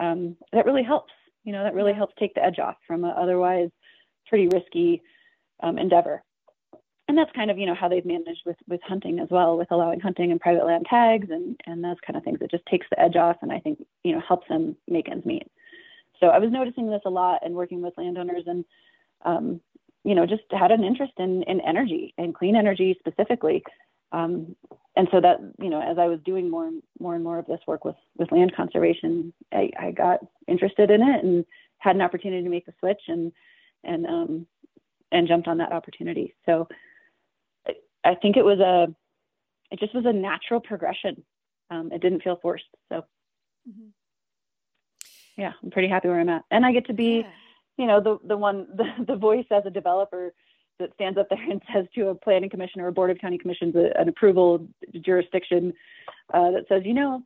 Um, that really helps. You know, that really helps take the edge off from an otherwise pretty risky um, endeavor and that's kind of you know how they've managed with with hunting as well with allowing hunting and private land tags and and those kind of things it just takes the edge off and i think you know helps them make ends meet so i was noticing this a lot and working with landowners and um, you know just had an interest in in energy and clean energy specifically um, and so that you know as i was doing more and more and more of this work with with land conservation i, I got interested in it and had an opportunity to make the switch and and um, and jumped on that opportunity so I think it was a, it just was a natural progression. Um, it didn't feel forced. So, mm-hmm. yeah, I'm pretty happy where I'm at, and I get to be, yeah. You know, the the one [laughs] the, the voice as a developer that stands up there [laughs] and says to a planning commission or a board of county commissions a, an approval jurisdiction uh, that says, you know,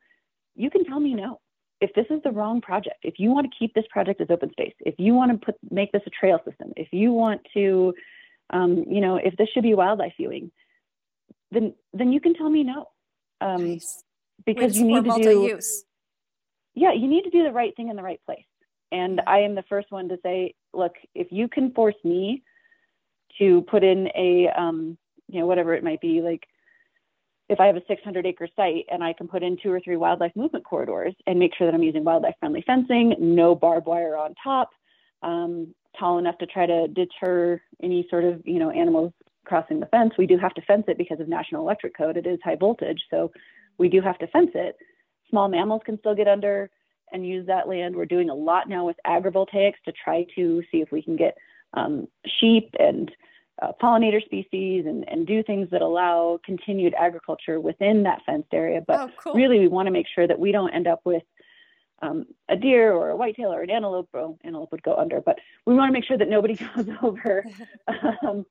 you can tell me no if this is the wrong project. If you want to keep this project as open space, if you want to put make this a trail system, if you want to, um, you know, if this should be wildlife viewing, then then you can tell me no. Um, nice. Because you need to do Use. yeah, you need to do the right thing in the right place. And I am the first one to say, look, if you can force me to put in a, um, you know, whatever it might be, like if I have a 600 acre site and I can put in two or three wildlife movement corridors and make sure that I'm using wildlife friendly fencing, no barbed wire on top, um, tall enough to try to deter any sort of, you know, animals crossing the fence. We do have to fence it because of National Electric Code. It is high voltage, so we do have to fence it. Small mammals can still get under and use that land. We're doing a lot now with agrivoltaics to try to see if we can get um, sheep and uh, pollinator species and, and do things that allow continued agriculture within that fenced area. But oh, cool. really, we want to make sure that we don't end up with um, a deer or a whitetail or an antelope. Well, antelope would go under, but we want to make sure that nobody [laughs] goes over um,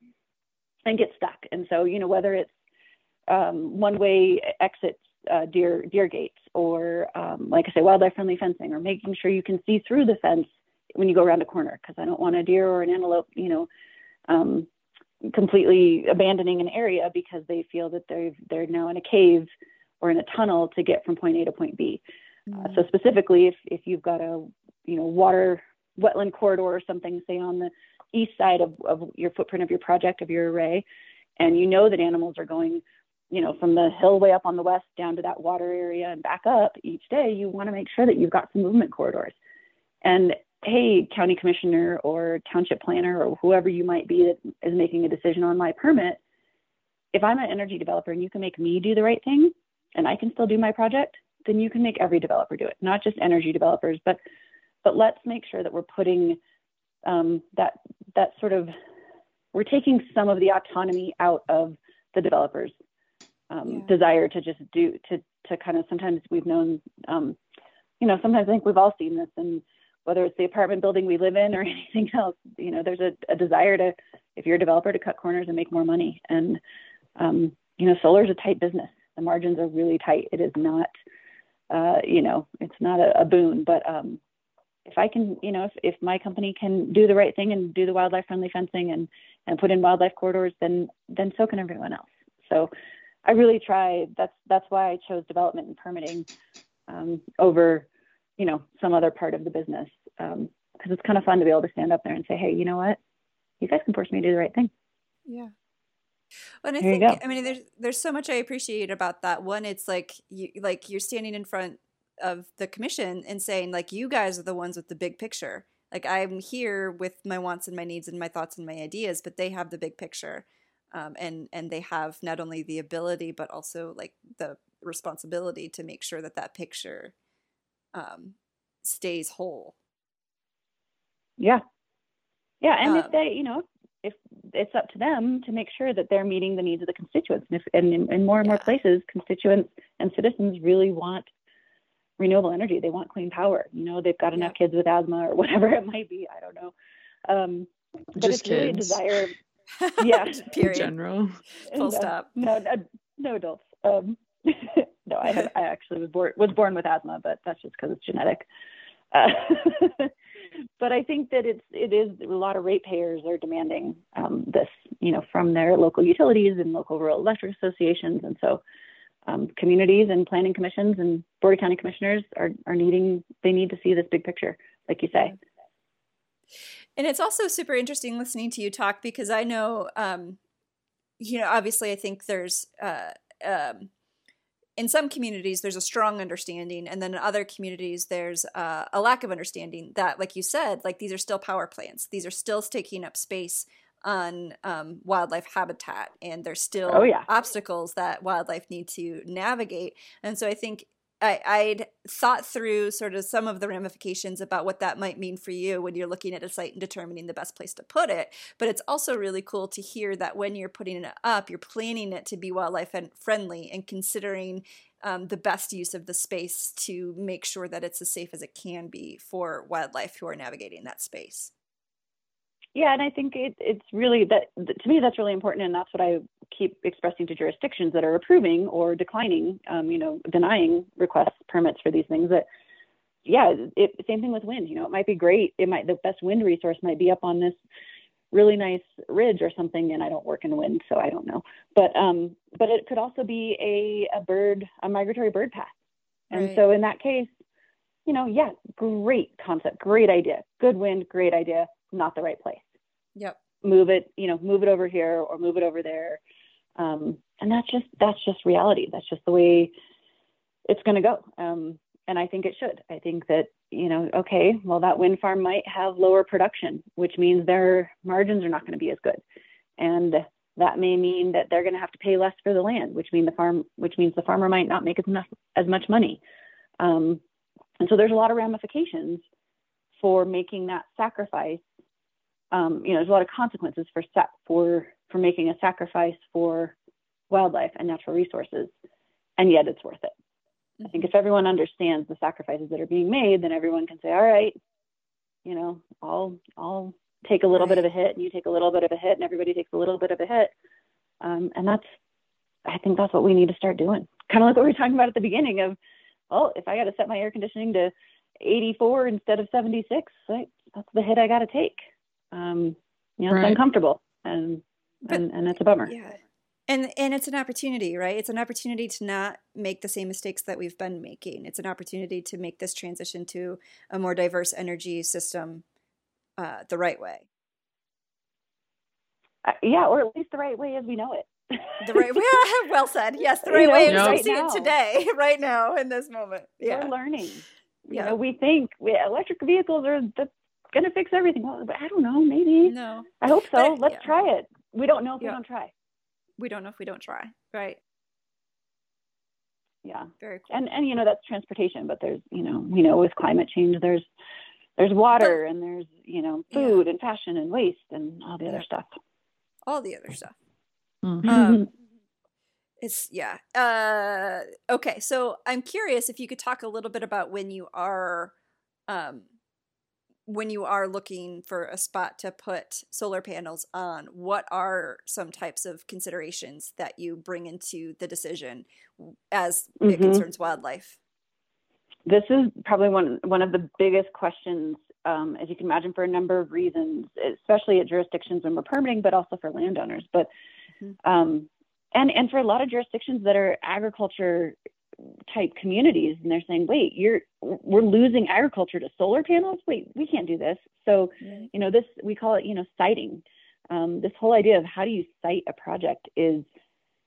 and get stuck. And so, you know, whether it's um, one way exits uh, deer deer gates or um, like I say, wildlife friendly fencing or making sure you can see through the fence when you go around a corner because I don't want a deer or an antelope, you know, um, completely abandoning an area because they feel that they're they're now in a cave or in a tunnel to get from point A to point B. Mm-hmm. Uh, so mm. specifically, if if you've got a you know water wetland corridor or something, say on the east side of, of your footprint of your project of your array and you know that animals are going you know from the hill way up on the west down to that water area and back up each day you want to make sure that you've got some movement corridors. And hey county commissioner or township planner or whoever you might be that is making a decision on my permit if i'm an energy developer and you can make me do the right thing and i can still do my project then you can make every developer do it not just energy developers but but let's make sure that we're putting um, that that sort of we're taking some of the autonomy out of the developers um, yeah. desire to just do to to kind of sometimes we've known um, you know sometimes I think we've all seen this and whether it's the apartment building we live in or [laughs] anything else you know there's a, a desire to if you're a developer to cut corners and make more money and um, you know solar is a tight business the margins are really tight it is not uh, you know it's not a, a boon but um, if I can, you know, if, if my company can do the right thing and do the wildlife friendly fencing and, and put in wildlife corridors, then then so can everyone else. So I really try. That's that's why I chose development and permitting um, over, you know, some other part of the business because um, it's kind of fun to be able to stand up there and say, hey, you know what, you guys can force me to do the right thing. Yeah. Well, and I there think I mean there's there's so much I appreciate about that. One, it's like you like you're standing in front of the commission and saying like you guys are the ones with the big picture. Like I'm here with my wants and my needs and my thoughts and my ideas, but they have the big picture um, and and they have not only the ability but also like the responsibility to make sure that that picture um, stays whole. Yeah, yeah, and um, if they, you know, if it's up to them to make sure that they're meeting the needs of the constituents, and, if, and in, in more and yeah. more places, constituents and citizens really want renewable energy. They want clean power. You know, they've got enough yeah. kids with asthma or [laughs] whatever it might be. I don't know. Um, but Just it's kids. really a desire yeah [laughs] period. general. Full stop. no no, no adults. Um [laughs] no i have, i actually was born was born with asthma but that's just because it's genetic. Uh, [laughs] but i think that it's it is a lot of ratepayers are demanding um, this you know from their local utilities and local rural electric associations. And so um, communities and planning commissions and board of county commissioners are, are needing they need to see this big picture like you say and it's also super interesting listening to you talk because I know, um, you know, obviously, I think there's uh, um, in some communities there's a strong understanding, and then in other communities there's uh, a lack of understanding. That, like you said, like these are still power plants; these are still taking up space on um, wildlife habitat, and there's still oh, yeah. obstacles that wildlife need to navigate. And so I think I, I'd thought through sort of some of the ramifications about what that might mean for you when you're looking at a site and determining the best place to put it. But it's also really cool to hear that when you're putting it up, you're planning it to be wildlife friendly and considering um, the best use of the space to make sure that it's as safe as it can be for wildlife who are navigating that space. Yeah, and I think it, it's really that to me that's really important, and that's what I keep expressing to jurisdictions that are approving or declining, um, you know, denying requests permits for these things. That yeah, it, same thing with wind. You know, it might be great. It might the best wind resource might be up on this really nice ridge or something, and I don't work in wind, so I don't know. But um, but it could also be a a bird a migratory bird path, and right. so in that case, you know, yeah, great concept, great idea, good wind, great idea, not the right place. Yep. Move it, you know, move it over here or move it over there. Um, and that's just that's just reality. That's just the way it's going to go. Um, and I think it should. I think that you know, okay, well, that wind farm might have lower production, which means their margins are not going to be as good, and that may mean that they're going to have to pay less for the land, which mean the farm, which means the farmer might not make as much as much money. Um, and so there's a lot of ramifications for making that sacrifice um, you know, there's a lot of consequences for for for making a sacrifice for wildlife and natural resources, and yet it's worth it. I think if everyone understands the sacrifices that are being made, then everyone can say, all right, you know, I'll I'll take a little bit of a hit, and you take a little bit of a hit, and everybody takes a little bit of a hit, um, and that's I think that's what we need to start doing. Kind of like what we were talking about at the beginning of, oh, if I got to set my air conditioning to 84 instead of 76, right, that's the hit I got to take um, you know, right. it's uncomfortable and, but, and, and it's a bummer. Yeah. And, and it's an opportunity, right? It's an opportunity to not make the same mistakes that we've been making. It's an opportunity to make this transition to a more diverse energy system uh, the right way. Uh, yeah, or at least the right way as we know it. the right way. [laughs] [laughs] well said. Yes, the right you know, way as we see it today, [laughs] right now, in this moment. Yeah. We're learning. You yeah. know, we think we, electric vehicles are the going to fix everything. Well, I don't know. Maybe. No. I hope so. But, Let's yeah. try it. We don't know if yeah. we don't try. We don't know if we don't try. Right. Yeah. Very cool. And and you know that's transportation, but there's you know you know with climate change there's there's water and there's you know food yeah. and fashion and waste and all the other stuff. All the other stuff. Mm-hmm. Um, [laughs] it's yeah. Uh, okay, so I'm curious if you could talk a little bit about when you are um, when you are looking for a spot to put solar panels on, what are some types of considerations that you bring into the decision as mm-hmm. it concerns wildlife? This is probably one one of the biggest questions, um, as you can imagine, for a number of reasons, especially at jurisdictions when we're permitting, but also for landowners. But mm-hmm. um, and and for a lot of jurisdictions that are agriculture type communities and they're saying wait you're we're losing agriculture to solar panels? Wait we can't do this. So you know this we call it you know siting. Um, this whole idea of how do you site a project is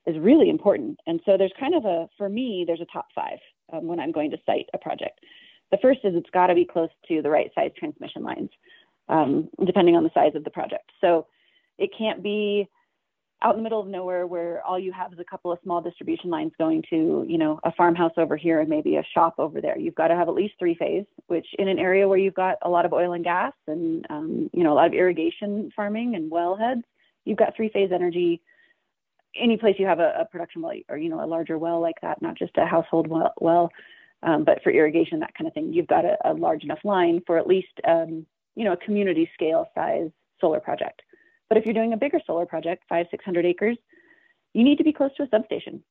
is really important. And so there's kind of a for me there's a top five um, when i'm going to site a project. The first is it's got to be close to the right size transmission lines um, depending on the size of the project. So it can't be out in the middle of nowhere where all you have is a couple of small distribution lines going to, you know, a farmhouse over here and maybe a shop over there. You've got to have at least three phase, which in an area where you've got a lot of oil and gas and, um, you know, a lot of irrigation farming and wellheads, you've got three phase energy. Any place you have a, a, production well or, you know, a larger well like that, not just a household well, well um, but for irrigation, that kind of thing, you've got a, a large enough line for at least, um, you know, a community scale size solar project. But if you're doing a bigger solar project, five, 600 acres, you need to be close to a substation.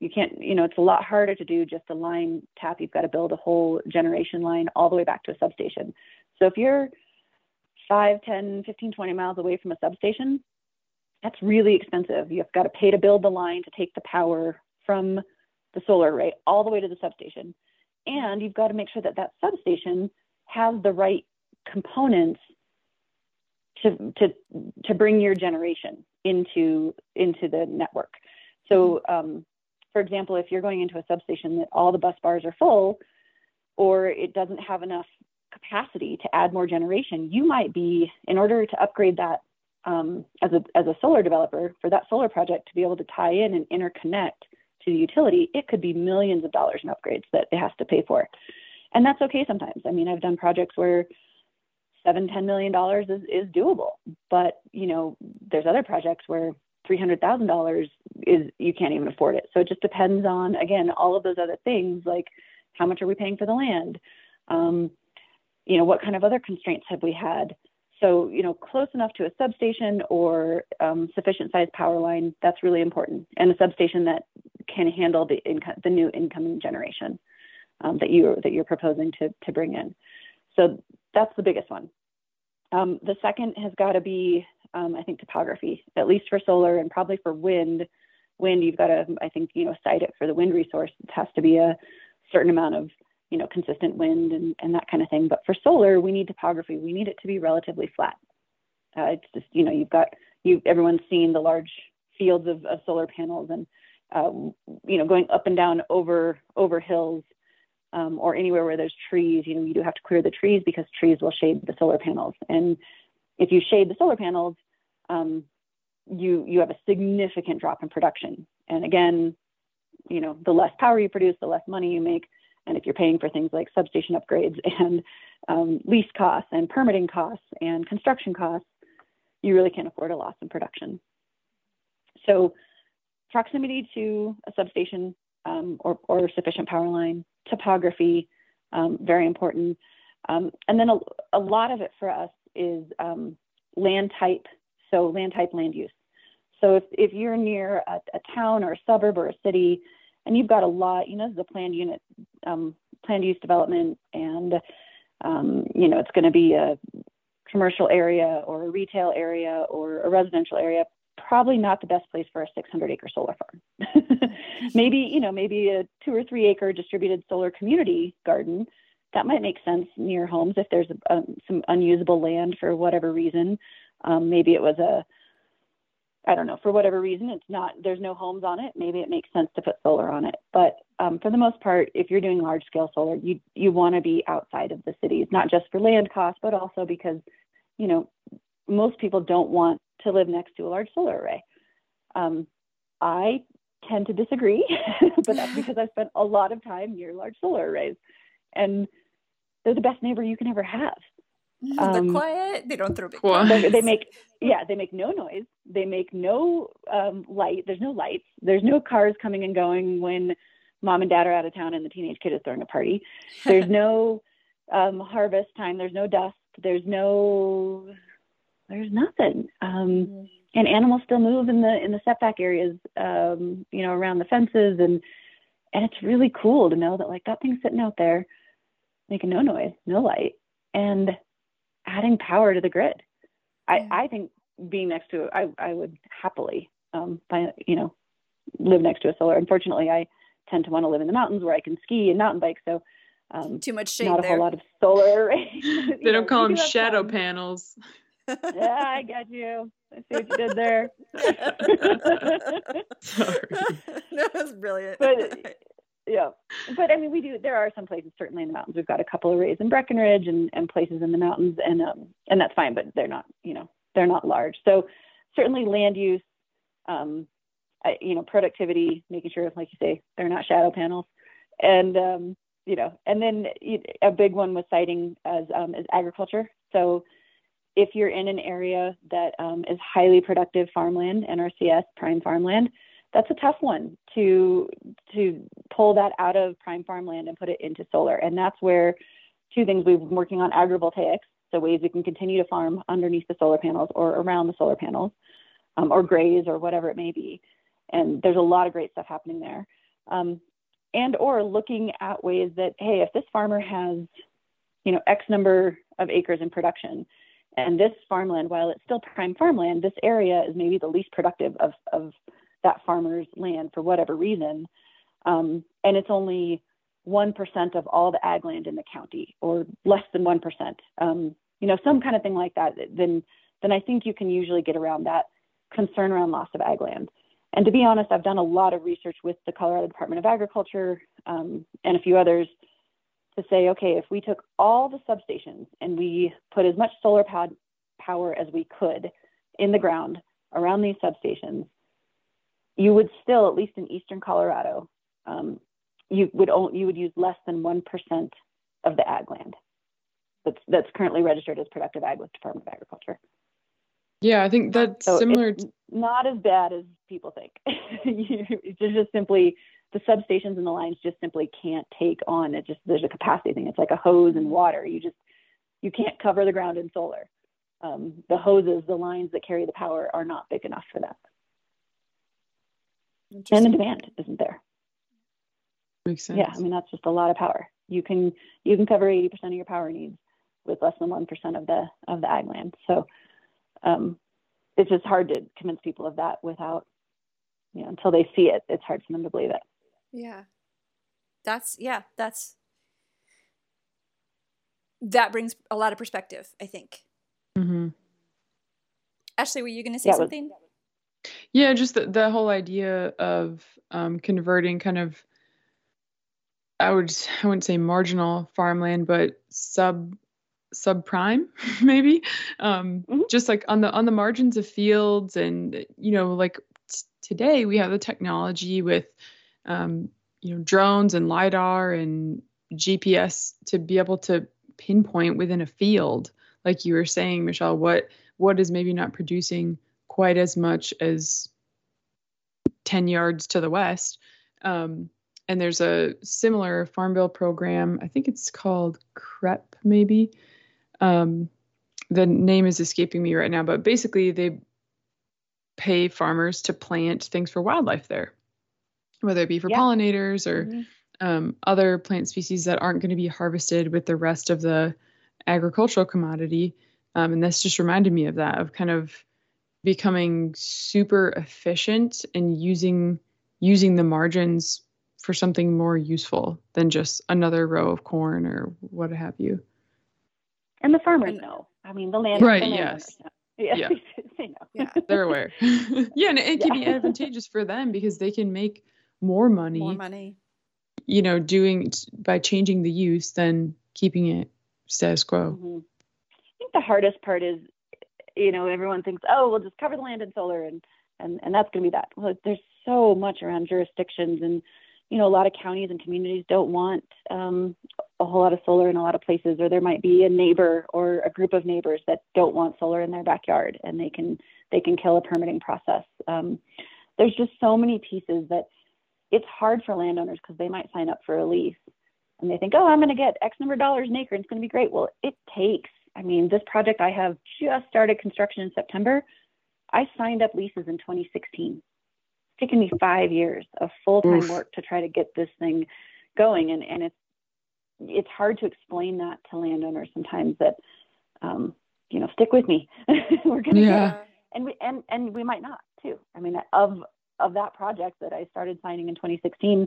You can't, you know, it's a lot harder to do just a line tap. You've got to build a whole generation line all the way back to a substation. So if you're 5, 10, 15, 20 miles away from a substation, that's really expensive. You've got to pay to build the line to take the power from the solar array all the way to the substation. And you've got to make sure that that substation has the right components to to to bring your generation into into the network. So, mm-hmm. um, for example, if you're going into a substation that all the bus bars are full, or it doesn't have enough capacity to add more generation, you might be in order to upgrade that um, as a as a solar developer for that solar project to be able to tie in and interconnect to the utility. It could be millions of dollars in upgrades that it has to pay for, and that's okay sometimes. I mean, I've done projects where seven, ten million dollars is is doable. But you know, there's other projects where three hundred thousand dollars is you can't even afford it. So it just depends on again all of those other things like how much are we paying for the land, um, you know, what kind of other constraints have we had. So you know, close enough to a substation or um, sufficient size power line that's really important, and a substation that can handle the income, the new incoming generation um, that you that you're proposing to to bring in. So that's the biggest one. Um, the second has got to be, um, I think, topography, at least for solar and probably for wind. Wind, you've got to, I think, you know, site it for the wind resource. It has to be a certain amount of, you know, consistent wind and, and that kind of thing. But for solar, we need topography. We need it to be relatively flat. Uh, it's just, you know, you've got, you, everyone's seen the large fields of, of solar panels and, uh, you know, going up and down over over hills um, or anywhere where there's trees, you know, you do have to clear the trees because trees will shade the solar panels. And if you shade the solar panels, um, you you have a significant drop in production. And again, you know, the less power you produce, the less money you make. And if you're paying for things like substation upgrades [laughs] and um, lease costs and permitting costs and construction costs, you really can't afford a loss in production. So proximity to a substation um, or, or sufficient power line, topography, um, very important. Um, and then a, a, lot of it for us is um, land type, so land type, land use. So if, if you're near a, a, town or a suburb or a city, and you've got a lot, you know, this is a planned unit, um, planned use development, and you know, it's going to be a commercial area or a retail area or a residential area probably not the best place for a 600 acre solar farm. [laughs] maybe, you know, maybe a two or three acre distributed solar community garden. That might make sense near homes if there's um, some unusable land for whatever reason. Um, maybe it was a, I don't know, for whatever reason, it's not, there's no homes on it. Maybe it makes sense to put solar on it. But um, for the most part, if you're doing large scale solar, you, you want to be outside of the cities, not just for land costs, but also because, you know, most people don't want to live next to a large solar array. Um, I tend to disagree, [laughs] but that's because I spent a lot of time near large solar arrays, and they're the best neighbor you can ever have. [laughs] Um, they're quiet. They don't throw big. They, they [laughs] make yeah, they make no noise. They make no um, light. There's no lights. There's no cars coming and going when mom and dad are out of town and the teenage kid is throwing a party. There's no um, harvest time. There's no dust. There's no there's nothing. Um, mm-hmm. And animals still move in the in the setback areas, um, you know, around the fences, and and it's really cool to know that like that thing's sitting out there, making no noise, no light, and adding power to the grid. I I think being next to it, I I would happily, um, by you know, live next to a solar. Unfortunately, I tend to want to live in the mountains where I can ski and mountain bike. So um, too much shade not a there. whole lot of solar. [laughs] they don't know, call them shadow fun. panels. Yeah, I [laughs] got you. I see what you did there. [laughs] Sorry. [laughs] that was brilliant. But yeah, but I mean, we do. There are some places certainly in the mountains. We've got a couple of rays in Breckenridge and, and places in the mountains, and um, and that's fine. But they're not, you know, they're not large. So certainly land use, um, I, you know, productivity, making sure, like you say, they're not shadow panels, and um, you know, and then a big one was siting as um, is agriculture. So if you're in an area that um, is highly productive farmland, NRCS prime farmland, that's a tough one to to pull that out of prime farmland and put it into solar. And that's where two things we've been working on agrivoltaics, so ways we can continue to farm underneath the solar panels or around the solar panels, um, or graze or whatever it may be. And there's a lot of great stuff happening there. Um, and or looking at ways that hey, if this farmer has, you know, X number of acres in production, and this farmland, while it's still prime farmland, this area is maybe the least productive of, of that farmer's land for whatever reason. Um, and it's only 1% of all the ag land in the county or less than 1%. Um, you know, some kind of thing like that, then, then I think you can usually get around that concern around loss of ag land. And to be honest, I've done a lot of research with the Colorado Department of Agriculture um, and a few others to say, okay, if we took all the substations and we put as much solar pad power as we could in the ground around these substations, you would still, at least in eastern Colorado, um, you would only, you would use less than one percent of the ag land that's that's currently registered as productive ag with Department of Agriculture. Yeah, I think that's so similar. Not as bad as people think. [laughs] it's just simply the substations and the lines just simply can't take on it. Just there's a capacity thing. It's like a hose and water. You just you can't cover the ground in solar. Um, the hoses the lines that carry the power are not big enough for that. And the demand isn't there. Makes sense. Yeah i mean that's just a lot of power. You can you can cover 80% of your power needs with less than 1% of the of the ag land. So um, it's just hard to convince people of that without you know until they see it it's hard for them to believe it yeah. That's, yeah, that's, that brings a lot of perspective, I think. Mm-hmm. Ashley, were you going to say yeah, something? Yeah, just the, the whole idea of um, converting kind of, I would, [laughs] I wouldn't say marginal farmland, but sub subprime [laughs] maybe um mm-hmm. just like on the on the margins of fields and you know like t- today we have the technology with um, you know drones and lidar and GPS to be able to pinpoint within a field, like you were saying, Michelle, what what is maybe not producing quite as much as 10 yards to the west. Um, and there's a similar farm bill program. I think it's called CREP, maybe. Um, the name is escaping me right now, but basically they pay farmers to plant things for wildlife there whether it be for yeah. pollinators or mm-hmm. um, other plant species that aren't going to be harvested with the rest of the agricultural commodity. Um, and this just reminded me of that, of kind of becoming super efficient and using using the margins for something more useful than just another row of corn or what have you. And the farmers know. I mean, the land. Right. The yes. [laughs] Yeah. yeah. [laughs] they know. Yeah. They're aware. [laughs] yeah, and it can yeah. be advantageous for them because they can make more money more money. you know doing by changing the use than keeping it status quo. Mm-hmm. i think the hardest part is you know everyone thinks oh we'll just cover the land in solar and and and that's going to be that. Well there's so much around jurisdictions and you know a lot of counties and communities don't want um, a whole lot of solar in a lot of places or there might be a neighbor or a group of neighbors that don't want solar in their backyard and they can they can kill a permitting process. Um, there's just so many pieces that it's hard for landowners because they might sign up for a lease and they think, oh, I'm going to get X number of dollars an acre and it's going to be great. Well, it takes, I mean, this project I have just started construction in September. I signed up leases in 2016. It's taken me five years of full time work to try to get this thing going. And, and it's, it's hard to explain that to landowners sometimes that, um, you know, stick with me. [laughs] We're going to yeah. and we, and, and we might not too. I mean, of of that project that I started signing in 2016,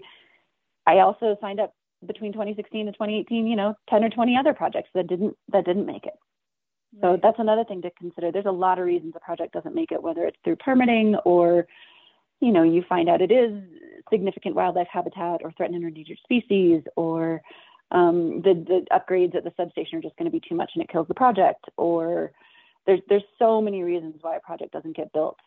I also signed up between 2016 and 2018, you know, 10 or 20 other projects that didn't that didn't make it. Right. So that's another thing to consider. There's a lot of reasons a project doesn't make it, whether it's through permitting or, you know, you find out it is significant wildlife habitat or threatened and endangered species, or um, the the upgrades at the substation are just going to be too much and it kills the project, or there's there's so many reasons why a project doesn't get built.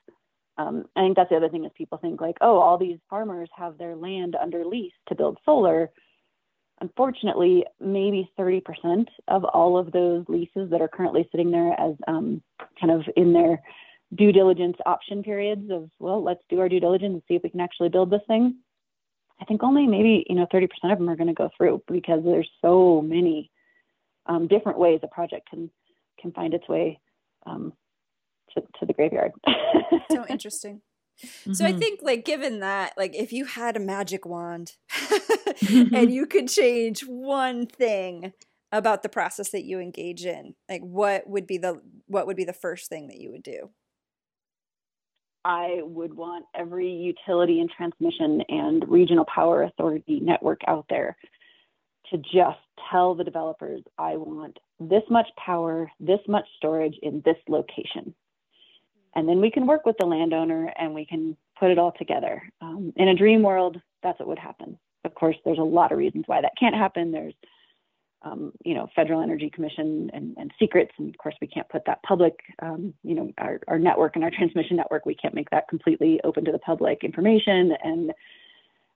Um, I think that's the other thing is people think like, oh, all these farmers have their land under lease to build solar. Unfortunately, maybe 30% of all of those leases that are currently sitting there as um, kind of in their due diligence option periods of, well, let's do our due diligence and see if we can actually build this thing. I think only maybe, you know, 30% of them are going to go through because there's so many um, different ways a project can, can find its way um, to, to the graveyard. so [laughs] interesting. Mm-hmm. So I mm-hmm. think like given that like if you had a magic wand [laughs] and you could change one thing about the process that you engage in, like what would be the what would be the first thing that you would do? I would want every utility and transmission and regional power authority network out there to just tell the developers I want this much power, this much storage in this location and then we can work with the landowner and we can put it all together. Um, in a dream world, that's what would happen. Of course, there's a lot of reasons why that can't happen. There's, um, you know, Federal Energy Commission and, and, secrets, and of course, we can't put that public. Um, you know, our, our network and our transmission network, we can't make that completely open to the public information. And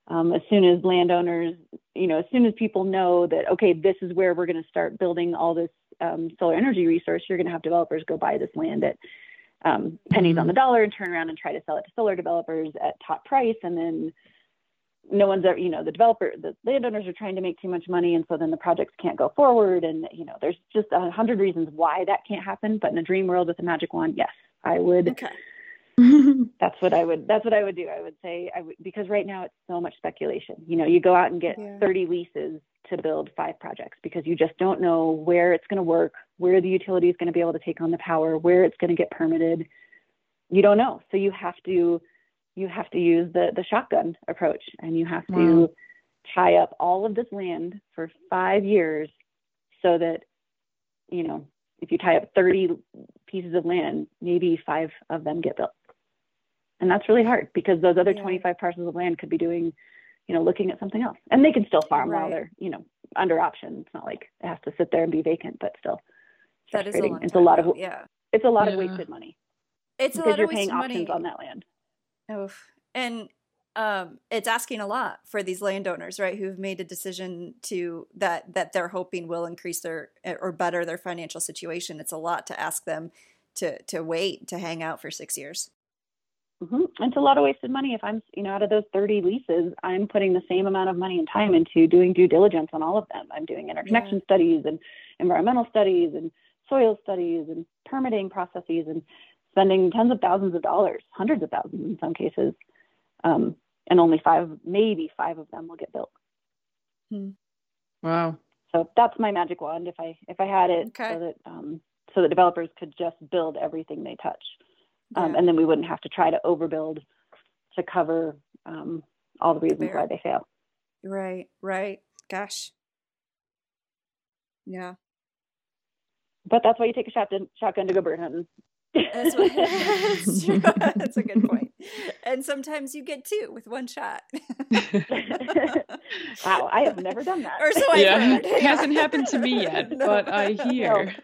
um, as soon as landowners, you know, as soon as people know that okay, this is where we're going to start building all this um, solar energy resource, you're going to have developers go buy this land at um, pennies mm-hmm. on the dollar and turn around and try to sell it to solar developers at top price. And then no one's ever you know the developer the landowners are trying to make too much money. And so then the projects can't go forward. And you know there's just a hundred reasons why that can't happen. But in a dream world with a magic wand yes i would. Okay. [laughs] that's what i would that's what i would do. I would say i would because right now it's so much speculation. You know you go out and get yeah. 30 leases to build five projects because you just don't know where it's going to work, where the utility is going to be able to take on the power, where it's going to get permitted. You don't know. So you have to you have to use the the shotgun approach and you have to wow. tie up all of this land for 5 years so that you know, if you tie up 30 pieces of land, maybe 5 of them get built. And that's really hard because those other yeah. 25 parcels of land could be doing you know, looking at something else. And they can still farm right. while they're, you know, under option. It's not like it has to sit there and be vacant, but still. That is a it's a lot of yeah. It's a lot yeah. of wasted money. It's because you're paying options money. on that land. Oh, and um, it's asking a lot for these landowners, right? Who've made a decision to that that they're hoping will increase their or better their financial situation. It's a lot to ask them to to wait to hang out for six years. Mm-hmm. It's a lot of wasted money. If I'm, you know, out of those 30 leases, I'm putting the same amount of money and time into doing due diligence on all of them. I'm doing interconnection yeah. studies and environmental studies and soil studies and permitting processes and spending tens of thousands of dollars, hundreds of thousands in some cases. Um, and only five, maybe five of them will get built. Hmm. Wow. So that's my magic wand. If I if I had it, okay. so that um, so that developers could just build everything they touch um, yeah. and then we wouldn't have to try to overbuild to cover um, all the reasons why they fail. Right, right. Gosh. Yeah. But that's why you take a shotgun, shotgun to go bird hunting. That's, what, [laughs] [laughs] that's true. That's a good point. And sometimes you get two with one shot. [laughs] wow, I have never done that. Or so I yeah, heard. It hasn't happened to me yet, no. but I hear.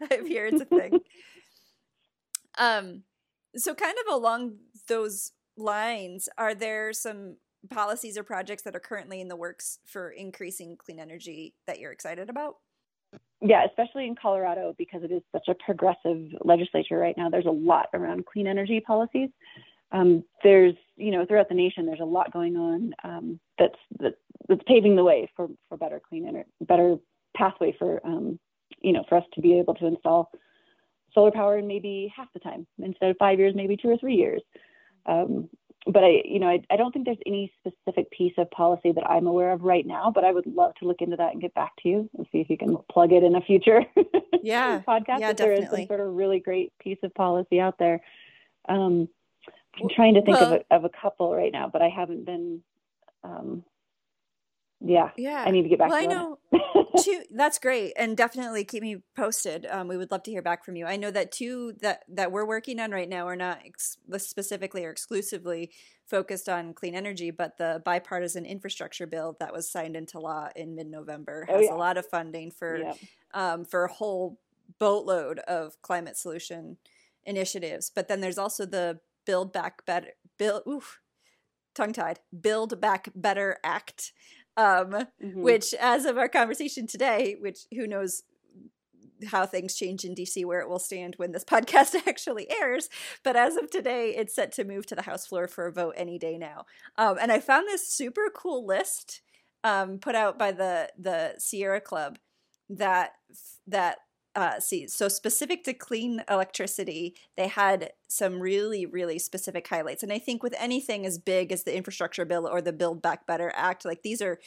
No. I hear it's a thing. Um, so kind of along those lines, are there some policies or projects that are currently in the works for increasing clean energy that you're excited about? Yeah, especially in Colorado because it is such a progressive legislature right now. There's a lot around clean energy policies. Um, there's, you know, throughout the nation, there's a lot going on um, that's that, that's paving the way for for better clean energy, better pathway for, um, you know, for us to be able to install solar power in maybe half the time instead of five years, maybe two or three years. Um, but I, you know, I, I, don't think there's any specific piece of policy that I'm aware of right now. But I would love to look into that and get back to you and see if you can plug it in a future [laughs] yeah podcast. Yeah, if definitely. there is some sort of really great piece of policy out there. Um, I'm trying to think well, of, a, of a couple right now, but I haven't been. Um, yeah, yeah. I need to get back. Well, I know [laughs] two. That's great, and definitely keep me posted. Um, we would love to hear back from you. I know that two that that we're working on right now are not ex- specifically or exclusively focused on clean energy, but the bipartisan infrastructure bill that was signed into law in mid-November oh, has oh, yeah. a lot of funding for yeah. um, for a whole boatload of climate solution initiatives. But then there's also the Build Back Better Build oof, tongue tied Build Back Better Act, um, mm-hmm. which as of our conversation today, which who knows how things change in DC where it will stand when this [laughs] podcast actually airs. But as of today, it's set to move to the House floor for a vote any day now. Um, and I found this super cool list um, put out by the the Sierra Club that that uh, see, so specific to clean electricity, they had some really, really specific highlights. And I think with anything as big as the infrastructure bill or the Build Back Better Act, like these are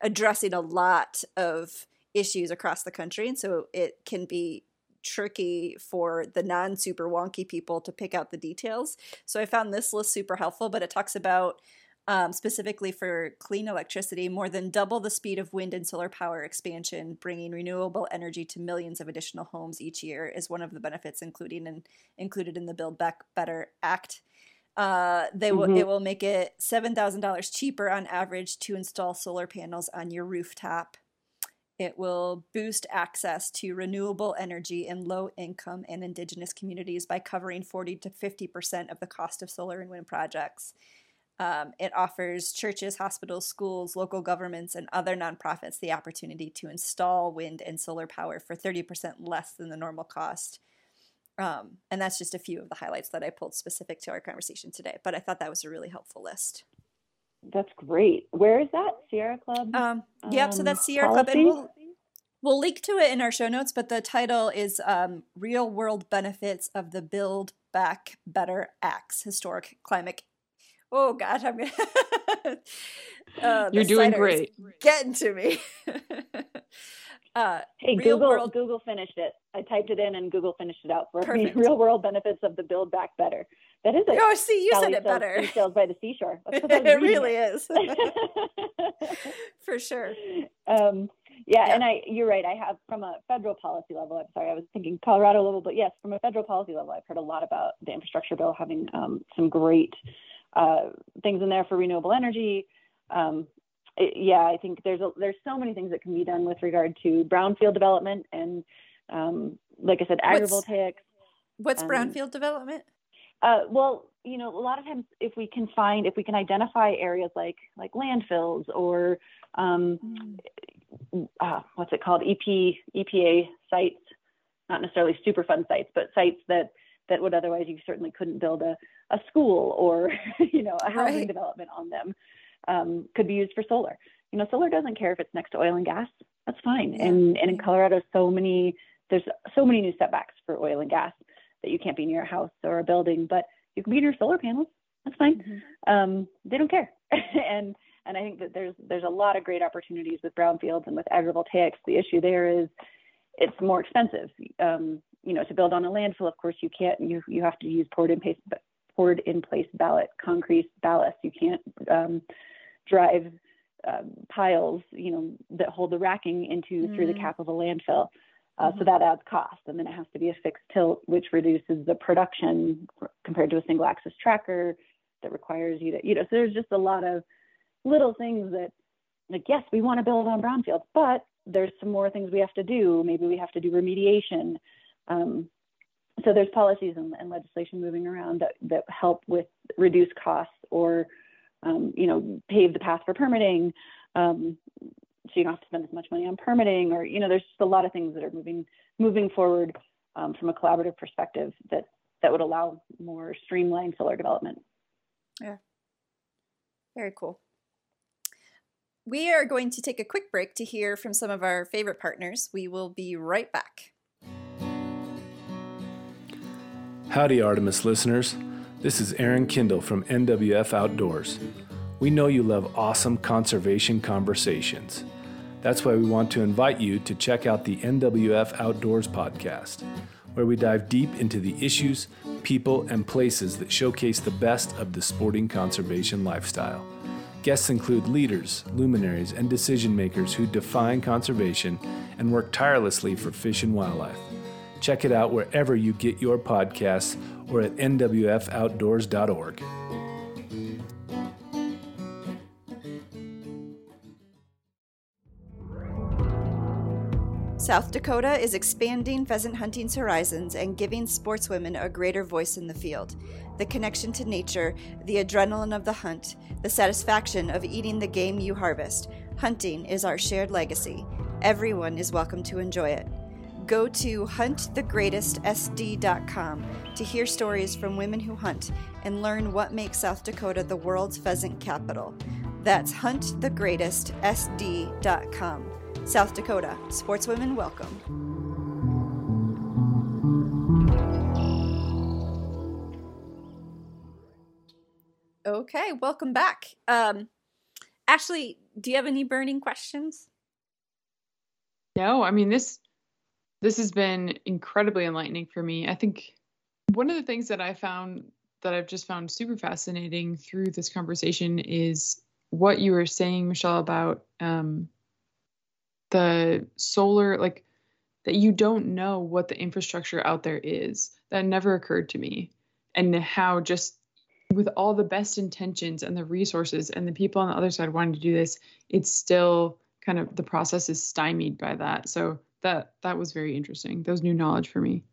addressing a lot of issues across the country. And so it can be tricky for the non super wonky people to pick out the details. So I found this list super helpful, but it talks about um, specifically for clean electricity, more than double the speed of wind and solar power expansion, bringing renewable energy to millions of additional homes each year is one of the benefits, including in, included in the Build Back Better Act. Uh, they mm-hmm. will it will make it seven thousand dollars cheaper on average to install solar panels on your rooftop. It will boost access to renewable energy in low income and indigenous communities by covering 40 to 50% of the cost of solar and wind projects. Um, it offers churches, hospitals, schools, local governments, and other nonprofits the opportunity to install wind and solar power for 30% less than the normal cost. Um, and that's just a few of the highlights that I pulled specific to our conversation today. But I thought that was a really helpful list. That's great. Where is that? Sierra Club? Um, yep, so that's um, Sierra policy? Club. And we'll, we'll link to it in our show notes, but the title is um, Real World Benefits of the Build Back Better Acts Historic Climate oh gosh, I'm gonna. [laughs] uh, You're doing great. Getting to me. [laughs] uh, hey, Google world... Google finished it. I typed it in and Google finished it out for Perfect. me. [laughs] Real world benefits of the Build Back Better. That is a oh, see, you Sally said it better. Sales by the seashore. it really it. is. for sure. Um, yeah, yeah, and I, you're right. I have from a federal policy level. I'm sorry, I was thinking Colorado level, but yes, from a federal policy level, I've heard a lot about the infrastructure bill having um, some great uh, things in there for renewable energy. Um, it, yeah, I think there's a, there's so many things that can be done with regard to brownfield development and, um, like I said, agrivoltaics. What's, what's brownfield development? Uh, well, you know, a lot of times if we can find, if we can identify areas like like landfills or um, mm. uh, what's it called, EP EPA sites, not necessarily Superfund sites, but sites that that would otherwise you certainly couldn't build a a school or [laughs] you know a housing right. development on them um, could be used for solar. You know, solar doesn't care if it's next to oil and gas. That's fine. Yeah. And and in Colorado, so many there's so many new setbacks for oil and gas that you can't be near a house or a building, but you can be near solar panels. That's fine. Mm-hmm. Um, they don't care. [laughs] and and I think that there's there's a lot of great opportunities with brownfields and with agrivoltaics. The issue there is it's more expensive. Um, you know, to build on a landfill, of course, you can't. You you have to use poured in place poured in place ballast, concrete ballast. You can't um, drive um, piles, you know, that hold the racking into mm. through the mm. cap of a landfill. Uh, mm-hmm. So that adds cost, and then it has to be a fixed tilt, which reduces the production compared to a single axis tracker that requires you to, you know. So there's just a lot of little things that, like, yes, we want to build on brownfields, but there's some more things we have to do. Maybe we have to do remediation. Um, so there's policies and, and, legislation moving around that, that help with reduce costs or um, you know pave the path for permitting um, so you don't have to spend as much money on permitting or you know there's just a lot of things that are moving moving forward um, from a collaborative perspective that that would allow more streamlined solar development. Yeah. Very cool. We are going to take a quick break to hear from some of our favorite partners. We will be right back Howdy, Artemis listeners. This is Aaron Kindle from NWF Outdoors. We know you love awesome conservation conversations. That's why we want to invite you to check out the NWF Outdoors podcast, where we dive deep into the issues, people, and places that showcase the best of the sporting conservation lifestyle. Guests include leaders, luminaries, and decision makers who define conservation and work tirelessly for fish and wildlife. Check it out wherever you get your podcasts or at nwfoutdoors.org. South Dakota is expanding pheasant hunting's horizons and giving sportswomen a greater voice in the field. The connection to nature, the adrenaline of the hunt, the satisfaction of eating the game you harvest. Hunting is our shared legacy. Everyone is welcome to enjoy it. Go to huntthegreatestsd.com to hear stories from women who hunt and learn what makes South Dakota the world's pheasant capital. That's huntthegreatestsd.com. South Dakota, sportswomen welcome. Okay, welcome back. Um, Ashley, do you have any burning questions? No, I mean this this has been incredibly enlightening for me. I think one of the things that I found that I've just found super fascinating through this conversation is what you were saying, Michelle, about um, the solar, like that you don't know what the infrastructure out there is. That never occurred to me. And how just with all the best intentions and the resources and the people on the other side wanting to do this, it's still kind of the process is stymied by that. So that that was very interesting. That was new knowledge for me.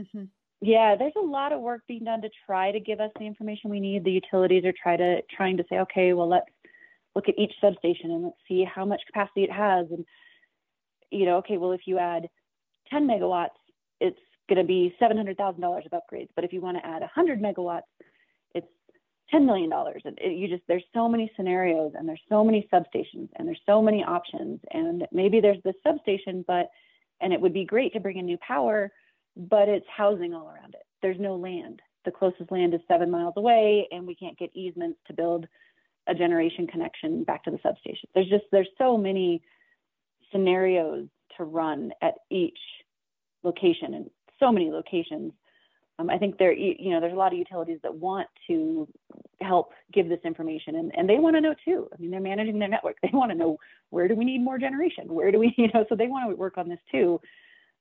Mm-hmm. Yeah, there's a lot of work being done to try to give us the information we need. The utilities are try to trying to say, okay, well let's look at each substation and let's see how much capacity it has and you know, okay, well, if you add 10 megawatts, it's going to be $700,000 of upgrades. But if you want to add 100 megawatts, it's $10 million. And it, you just, there's so many scenarios and there's so many substations and there's so many options. And maybe there's this substation, but, and it would be great to bring in new power, but it's housing all around it. There's no land. The closest land is seven miles away, and we can't get easements to build a generation connection back to the substation. There's just, there's so many scenarios to run at each location and so many locations. Um, I think there, you know, there's a lot of utilities that want to help give this information, and, and they want to know too. I mean, they're managing their network. [laughs] They want to know where do we need more generation? Where do we, [laughs] you know, so they want to work on this too.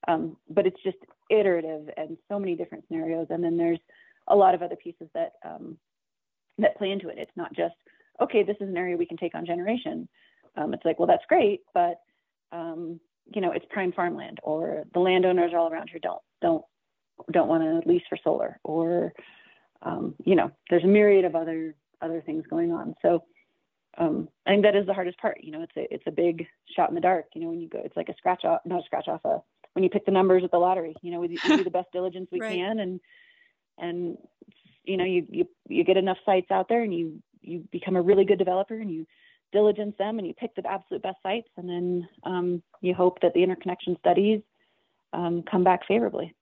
Um, but it's just iterative and so many different scenarios. And then there's a lot of other pieces that um, that play into it. It's not just okay, this is an area we can take on generation. Um, it's like, well, that's great, but um, you know, it's prime farmland, or the landowners all around here don't don't don't want to lease for solar, or um, you know, there's a myriad of other other things going on. So um, I think that is the hardest part. You know, it's a it's a big shot in the dark. You know, when you go, it's like a scratch off, not a scratch off, a when you pick the numbers at the lottery. You know, we, we do the best diligence we [laughs] right. can, and and you know, you you you get enough sites out there, and you you become a really good developer, and you diligence them and you pick the absolute best sites and then um, you hope that the interconnection studies um, come back favorably.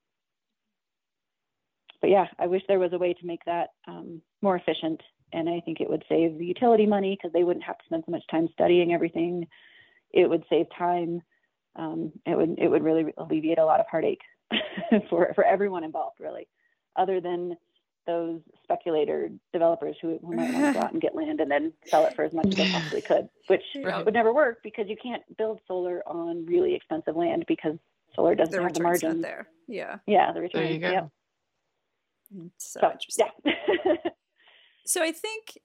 But yeah, I wish there was a way to make that um, more efficient and I think it would save the utility money because they wouldn't have to spend so much time studying everything. It would save time. Um, it would it would really alleviate a lot of heartache [laughs] for for everyone involved, really, other than those speculator developers who, who might want to go out and get land and then sell it for as much as they [laughs] possibly could, which right. would never work because you can't build solar on really expensive land because solar doesn't the have the margin there. Yeah. Yeah, the return. There you go. Yeah. Mm, so, so interesting. Yeah. so I think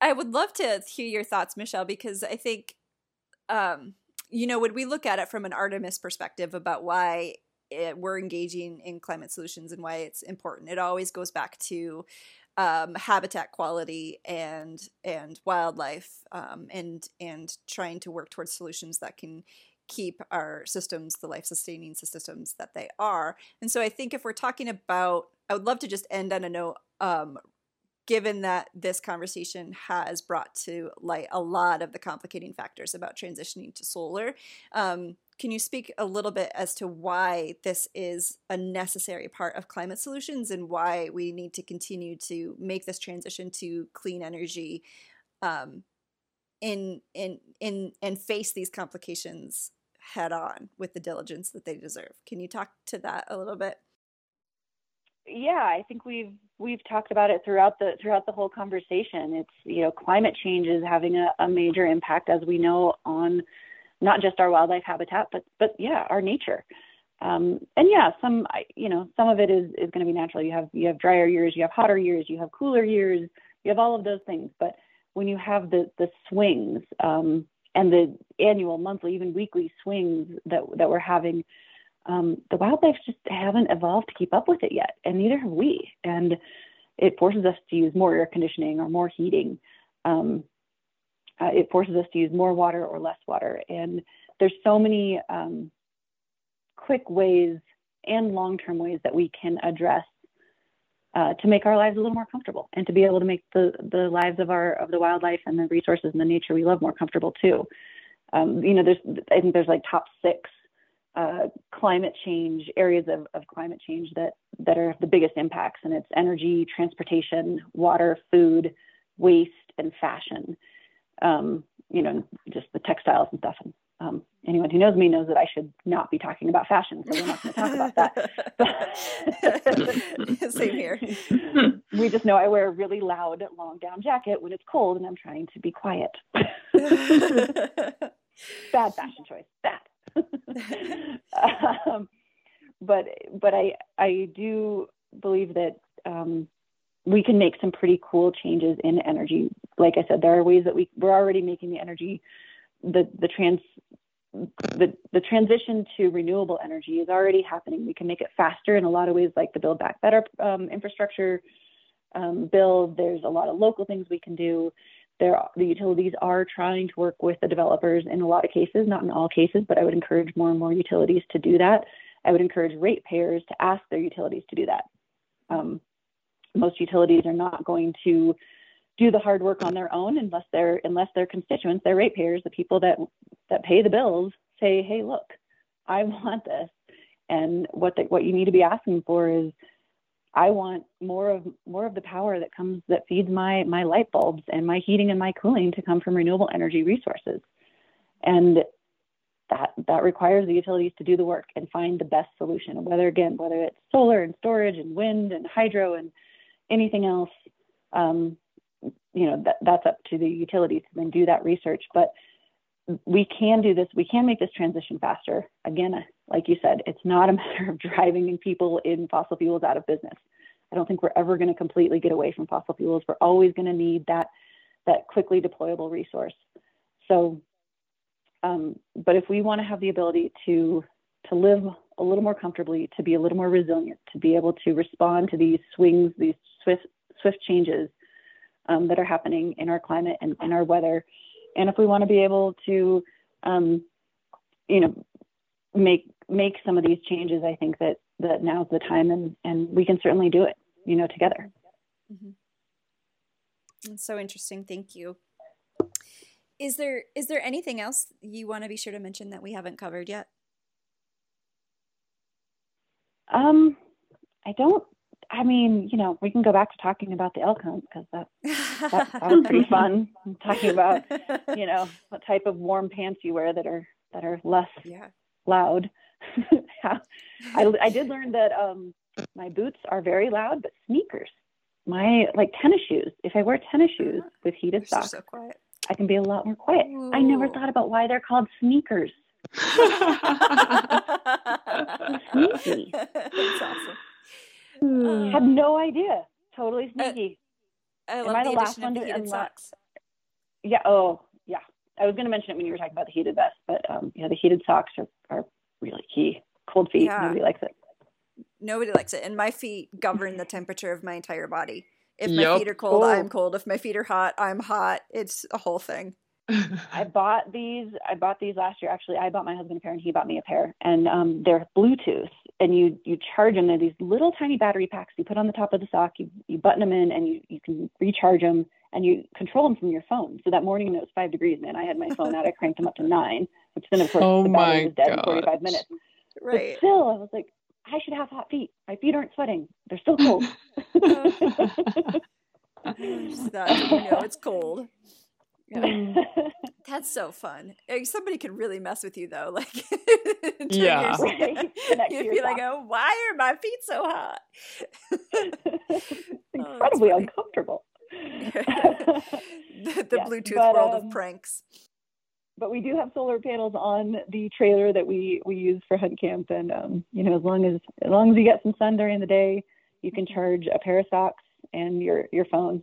I would love to hear your thoughts, Michelle, because I think um, you know, when we look at it from an Artemis perspective about why it, we're engaging in climate solutions and why it's important. It always goes back to um, habitat quality and and wildlife um, and and trying to work towards solutions that can keep our systems the life sustaining systems that they are. And so I think if we're talking about, I would love to just end on a note. Um, given that this conversation has brought to light a lot of the complicating factors about transitioning to solar. Um, can you speak a little bit as to why this is a necessary part of climate solutions and why we need to continue to make this transition to clean energy um, in in in and face these complications head on with the diligence that they deserve? Can you talk to that a little bit? Yeah, I think we've we've talked about it throughout the throughout the whole conversation. It's you know climate change is having a, a major impact, as we know, on not just our wildlife habitat, but but yeah, our nature. Um, and yeah, some you know some of it is is going to be natural. You have you have drier years, you have hotter years, you have cooler years, you have all of those things. But when you have the the swings um, and the annual, monthly, even weekly swings that that we're having, um, the wildlife just haven't evolved to keep up with it yet, and neither have we. And it forces us to use more air conditioning or more heating. Um, uh, it forces us to use more water or less water, and there's so many um, quick ways and long-term ways that we can address uh, to make our lives a little more comfortable and to be able to make the, the lives of our of the wildlife and the resources and the nature we love more comfortable too. Um, you know, there's I think there's like top six uh, climate change areas of, of climate change that that are the biggest impacts, and it's energy, transportation, water, food, waste, and fashion. Um, you know, just the textiles and stuff. And um, anyone who knows me knows that I should not be talking about fashion, so we're not going to talk about that. [laughs] Same here. [laughs] we just know I wear a really loud, long down jacket when it's cold, and I'm trying to be quiet. [laughs] Bad fashion choice. Bad. [laughs] [laughs] um, but but I I do believe that um, we can make some pretty cool changes in energy. Like I said, there are ways that we we're already making the energy the the trans the the transition to renewable energy is already happening. We can make it faster in a lot of ways, like the Build Back Better um, infrastructure um, build. There's a lot of local things we can do. There, the utilities are trying to work with the developers in a lot of cases, not in all cases, but I would encourage more and more utilities to do that. I would encourage ratepayers to ask their utilities to do that. Um, most utilities are not going to do the hard work on their own unless their unless their constituents, their ratepayers, the people that that pay the bills, say, "Hey, look, I [laughs] want this," and what the, what you need to be asking for is, I want more of more of the power that comes that feeds my my light bulbs and my heating and my cooling to come from renewable energy resources, and that that requires the utilities to do the work and find the best solution. Whether again, whether it's solar and storage and wind and hydro and anything else, um, you know that, that's up to the utilities to then do that research but we can do this we can make this transition faster. Again like you said it's not a [laughs] matter of driving people in fossil fuels out of business. I don't think we're ever going to completely get away from fossil fuels. We're always going to need that that quickly deployable resource. So um, but if we want to have the ability to to live a little more comfortably to be a little more resilient to be able to respond to these swings these swift swift changes um, that are happening in our climate and in our weather. And if we want to be able to, um, you know, make make some of these changes, I think that that now's the time, and and we can certainly do it, you know, together. Mm-hmm. That's so interesting. Thank you. Is there is there anything else you want to be sure to mention that we haven't covered yet? Um, I don't I mean, you know, we can go back to talking about the elk hunt because that, that, [laughs] that was pretty fun. talking about, [laughs] you know, what type of warm pants you wear that are that are less yeah. loud. [laughs] I, I did learn that um, my boots are very loud, but sneakers, my like tennis shoes. If I wear tennis shoes uh-huh. with heated socks, so I can be a lot more quiet. Ooh. I never thought about why they're called sneakers. Sneaky. That's awesome. Uh, Had no idea. Totally uh, sneaky. Uh, I love Am I the, the last one to heated socks? Yeah. Oh, yeah. I was going to mention it when you were talking about the heated vest, but um, know, the heated socks are, are really key. Cold feet, yeah. nobody likes it. Nobody likes it, and my feet govern the temperature of my entire body. If my yep. feet are cold, oh. I'm cold. If my feet are hot, I'm hot. It's a whole thing. [laughs] I bought these. I bought these last year. Actually, I bought my husband a pair, and he bought me a pair. And um, they're Bluetooth, and you you charge them. They're these little tiny battery packs you put on the top of the sock. You you button them in, and you you can recharge them, and you control them from your phone. So that morning, it was five degrees, man. I had my phone out. I cranked them up to nine, which then of course oh the battery was dead in 45 minutes. Right. But still, I was like, I should have hot feet. My feet aren't sweating. They're still cold. [laughs] [laughs] Oh, that you know it's cold. [laughs] That's so fun. Somebody could really mess with you though. [laughs] Like, yeah, Right. [laughs] Connect you'd be yourself. like, "Oh, why are my feet so hot?" incredibly funny. uncomfortable. the the Yes, Bluetooth but, world um, of pranks. but we do have solar panels on the trailer that we we use for hunt camp, and um, you know, as long as as long as you get some sun during the day, you can charge a pair of socks and your your phone.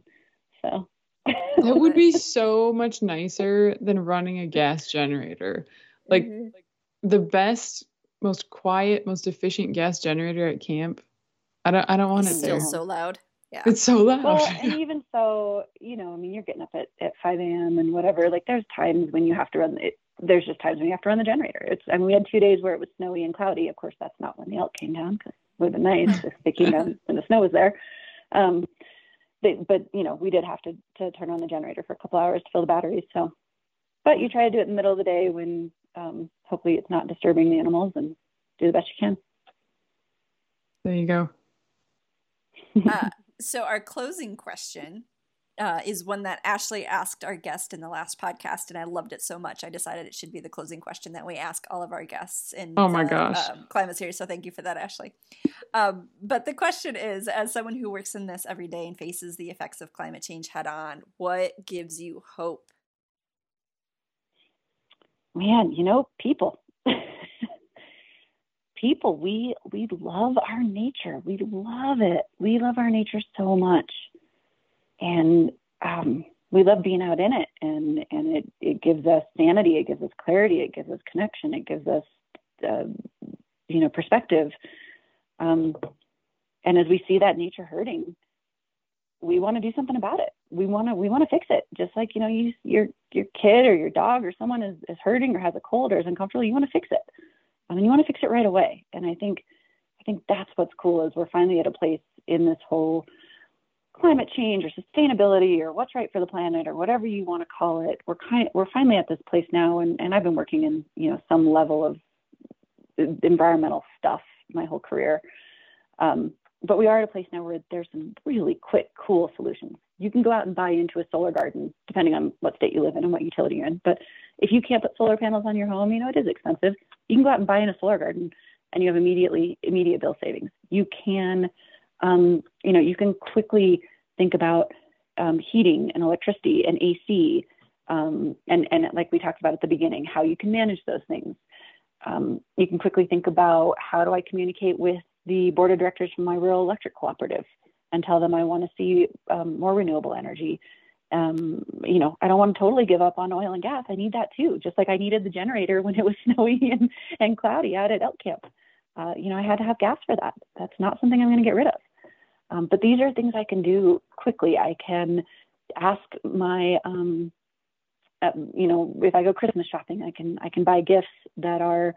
So That would be so much nicer than running a gas generator. Like Mhm. the best, most quiet, most efficient gas generator at camp. I don't I don't want it It's there. still so loud. Yeah. It's so loud. well, [laughs] and even so, you know, I mean, you're getting up at, at 5 a.m. and whatever. Like, there's times when you have to run. It, there's just times when you have to run the generator. It's. I mean, we had two days where it was snowy and cloudy. Of course, that's not when the elk came down because it would have been nice if they came down when the snow was there. Um, they, but you know, we did have to to turn on the generator for a couple hours to fill the batteries. So, but you try to do it in the middle of the day when um, hopefully it's not disturbing the animals and do the best you can. there you go. Uh, so our closing question uh, is one that Ashley asked our guest in the last podcast, and I loved it so much. I decided it should be the closing question that we ask all of our guests in Oh my the, gosh. um, climate series. So thank you for that, Ashley. Um, but the question is, as someone who works in this every day and faces the effects of climate change head on, what gives you hope? man, you know, people. [laughs] people, we we love our nature. We love it. We love our nature so much. And um, we love being out in it and and it, it gives us sanity, it gives us clarity, it gives us connection, it gives us uh, you know, perspective. Um, and as we see that nature hurting, we want to do something about it. We want to we want to fix it. Just like you know, you your your kid or your dog or someone is, is hurting or has a cold or is uncomfortable, you want to fix it. I mean, you want to fix it right away. And I think I think that's what's cool is we're finally at a place in this whole climate change or sustainability or what's right for the planet or whatever you want to call it. We're kind we're finally at this place now, and, and I've been working in you know some level of environmental stuff my whole career. Um, but we are at a place now where there's some really quick, cool solutions. You can go out and buy into a solar garden, depending on what state you live in and what utility you're in. But if you can't put solar panels on your home, you know it is expensive. You can go out and buy in a solar garden, and you have immediately immediate bill savings. You can, um, you know, you can quickly think about um, heating and electricity and AC, um, and and like we talked about at the beginning, how you can manage those things. Um, you can quickly think about how do I communicate with the board of directors from my rural electric cooperative and tell them I want to see um, more renewable energy. Um, you know, I don't want to totally give up on oil and gas. I need that too, just like I needed the generator when it was [laughs] snowy and, and cloudy out at elk camp. Uh, you know, I had to have gas for that. That's not something I'm going to get rid of. Um, but these are things I can do quickly. I can ask my, um, uh, you know, if I go Christmas shopping, I can I can buy gifts that are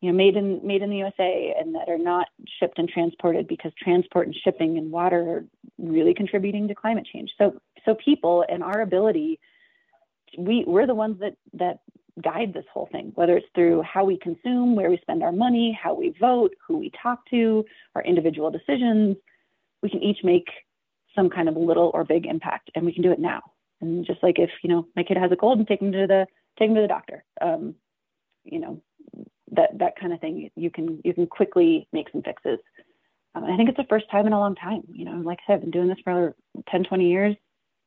you know, made in made in the USA and that are not shipped and transported because transport and shipping and water are really contributing to climate change. So so people and our ability, we we're the ones that that guide this whole thing, whether it's through how we consume, where we spend our money, how we vote, who we talk to, our individual decisions. We can each make some kind of little or big impact, and we can do it now. And just like if you know my kid has a cold and take him to the take him to the doctor, um, you know that that kind of thing you can you can quickly make some fixes. Um, i think it's the first time in a long time you know like i said i've been doing this for 10 20 years.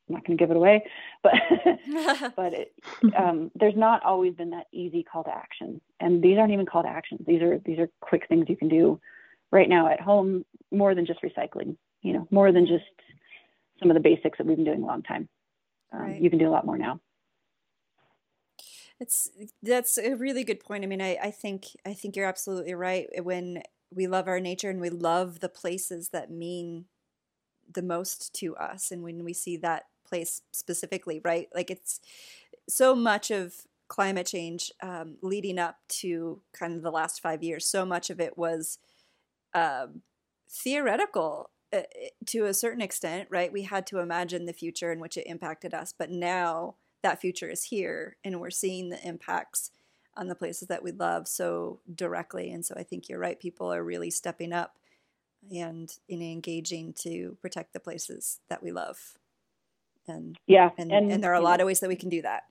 I'm not going to give it away but [laughs] but it, um, there's not always been that easy call to action. And these aren't even call to actions. These are these are quick things you can do right now at home more than just recycling you know more than just some of the basics that we've been doing a long time um, Right. you can do a lot more now It's that's a really good point. I mean, I, I think I think you're absolutely right. When we love our nature and we love the places that mean the most to us, and when we see that place specifically, right? Like it's so much of climate change um, leading up to kind of the last five years. So much of it was um, theoretical uh, to a certain extent, right? We had to imagine the future in which it impacted us, but now that future is here and we're seeing the impacts on the places that we love so directly and so i think you're right people are really stepping up and in engaging to protect the places that we love and yeah and, and, there are a lot of ways that we can do that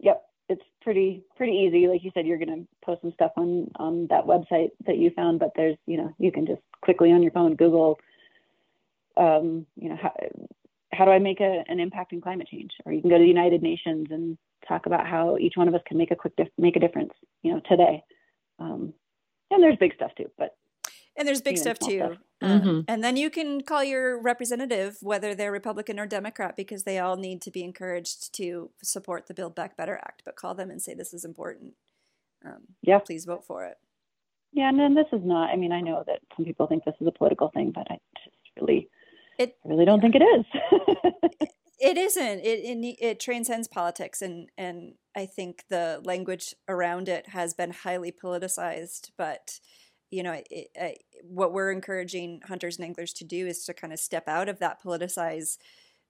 Yep. It's pretty pretty easy. Like you said, you're going to post some stuff on on that website that you found, but there's you know you can just quickly on your phone Google, um, you know how how do I make a, an impact in climate change, or you can go to the United Nations and talk about how each one of us can make a quick dif- make a difference, you know, today. Um, and there's big stuff too, but and there's big stuff too. Stuff. Um, Mm-hmm. and then you can call your representative, whether they're Republican or Democrat, because they all need to be encouraged to support the Build Back Better Act. But call them and say this is important. Um, Yeah. Please vote for it. Yeah, and then this is not. I mean, I know that some people think this is a political thing, but I just really, It- I really don't think it is. [laughs] It isn't. It, it it transcends politics, and and I think the language around it has been highly politicized. But you know, it, I, what we're encouraging hunters and anglers to do is to kind of step out of that politicize,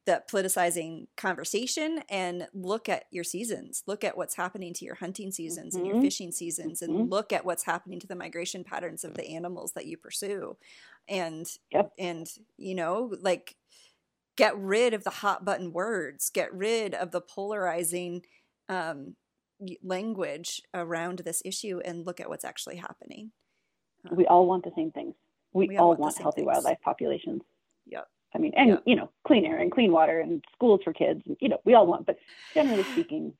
that politicizing conversation, and look at your seasons. Look at what's happening to your hunting seasons and your Mhm. fishing seasons, and Mhm. look at what's happening to the migration patterns of the animals that you pursue, and Yep. and you know, like get rid of the hot button words get rid of the polarizing um, language around this issue and look at what's actually happening we all want the same things. We, We all all want want healthy things. wildlife populations. Yep. I mean, and Yep. you know, clean air and clean water and schools for kids. You know, we all want, but generally speaking,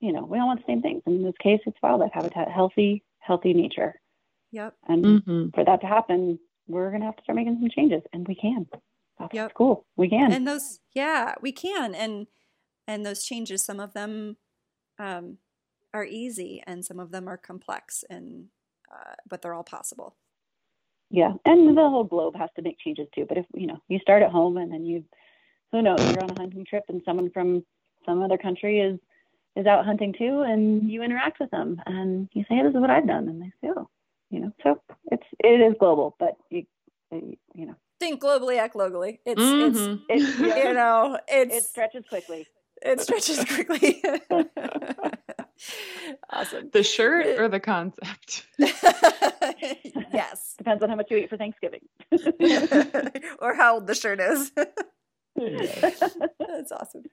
you know, we all want the same things. And in this case, it's wildlife habitat, healthy, healthy nature. yep And Mm-hmm. for that to happen, we're going to have to start making some changes, and we can. That's Yep. cool. We can. and those yeah we can and and those changes some of them um, are easy and some of them are complex and uh, but they're all possible Yeah, and the whole globe has to make changes too. But if you know, you start at home, and then you, who knows, you're on a hunting trip, and someone from some other country is is out hunting too, and you interact with them, and you say, "Hey, this is what I've done," and they say, "Oh," you know. So it's it is global, but you you know, think globally act locally it's Mhm. it it's you know it stretches quickly. it stretches quickly [laughs] [laughs] awesome The shirt uh, or the concept? [laughs] [laughs] yes. Depends on how much you eat for Thanksgiving. or how old the shirt is. That's awesome.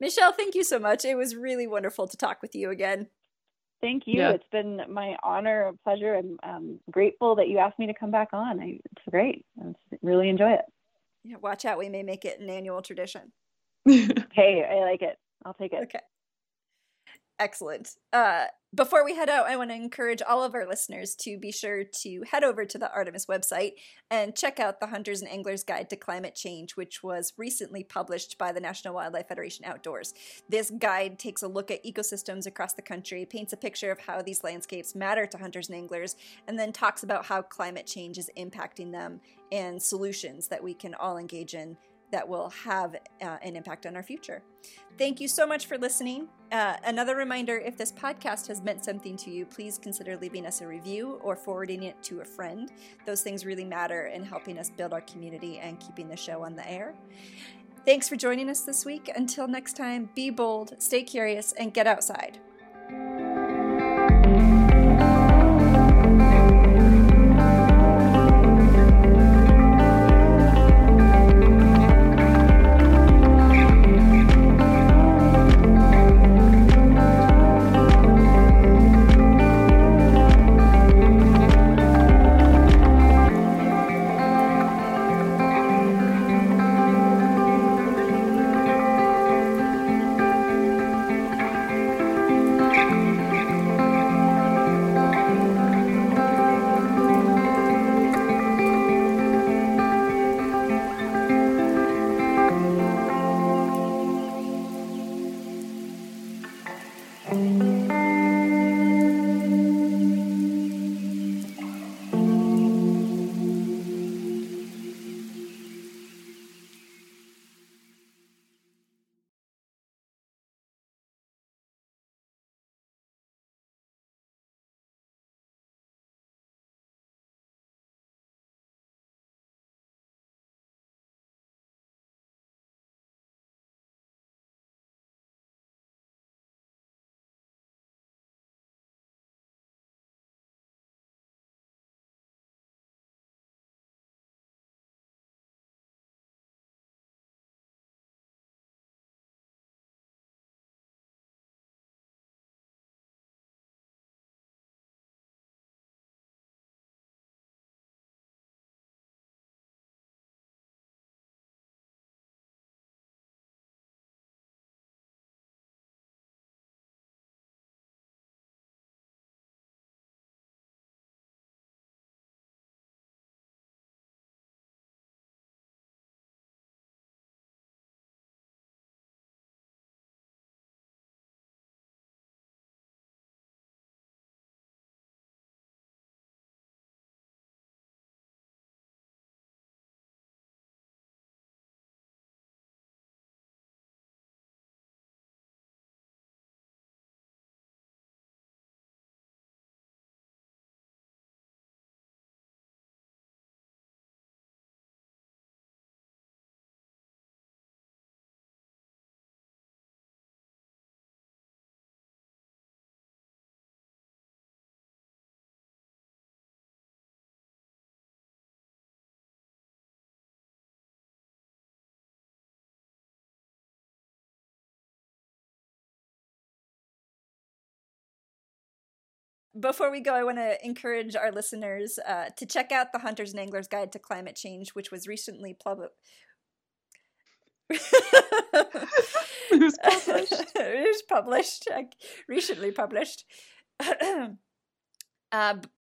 Michelle, thank you so much. It was really wonderful to talk with you again. Thank you. Yeah. It's been my honor, and pleasure, and I'm um, grateful that you asked me to come back on. I, it's great. I really enjoy it. Yeah, watch out, we may make it an annual tradition. Hey, I like it. I'll take it. Okay. Excellent. Uh, before we head out, I want to encourage all of our listeners to be sure to head over to the Artemis website and check out the Hunters and Anglers Guide to Climate Change, which was recently published by the National Wildlife Federation Outdoors. This guide takes a look at ecosystems across the country, paints a picture of how these landscapes matter to hunters and anglers, and then talks about how climate change is impacting them and solutions that we can all engage in that will have uh, an impact on our future. Thank you so much for listening. Uh, another reminder if this podcast has meant something to you, please consider leaving us a review or forwarding it to a friend. Those things really matter in helping us build our community and keeping the show on the air. Thanks for joining us this week. Until next time, be bold, stay curious, and get outside. Before we go, I want to encourage our listeners uh, to check out the Hunters and Anglers Guide to Climate Change, which was recently published. [laughs] it was published. [laughs] it was published, recently published. [clears throat] uh,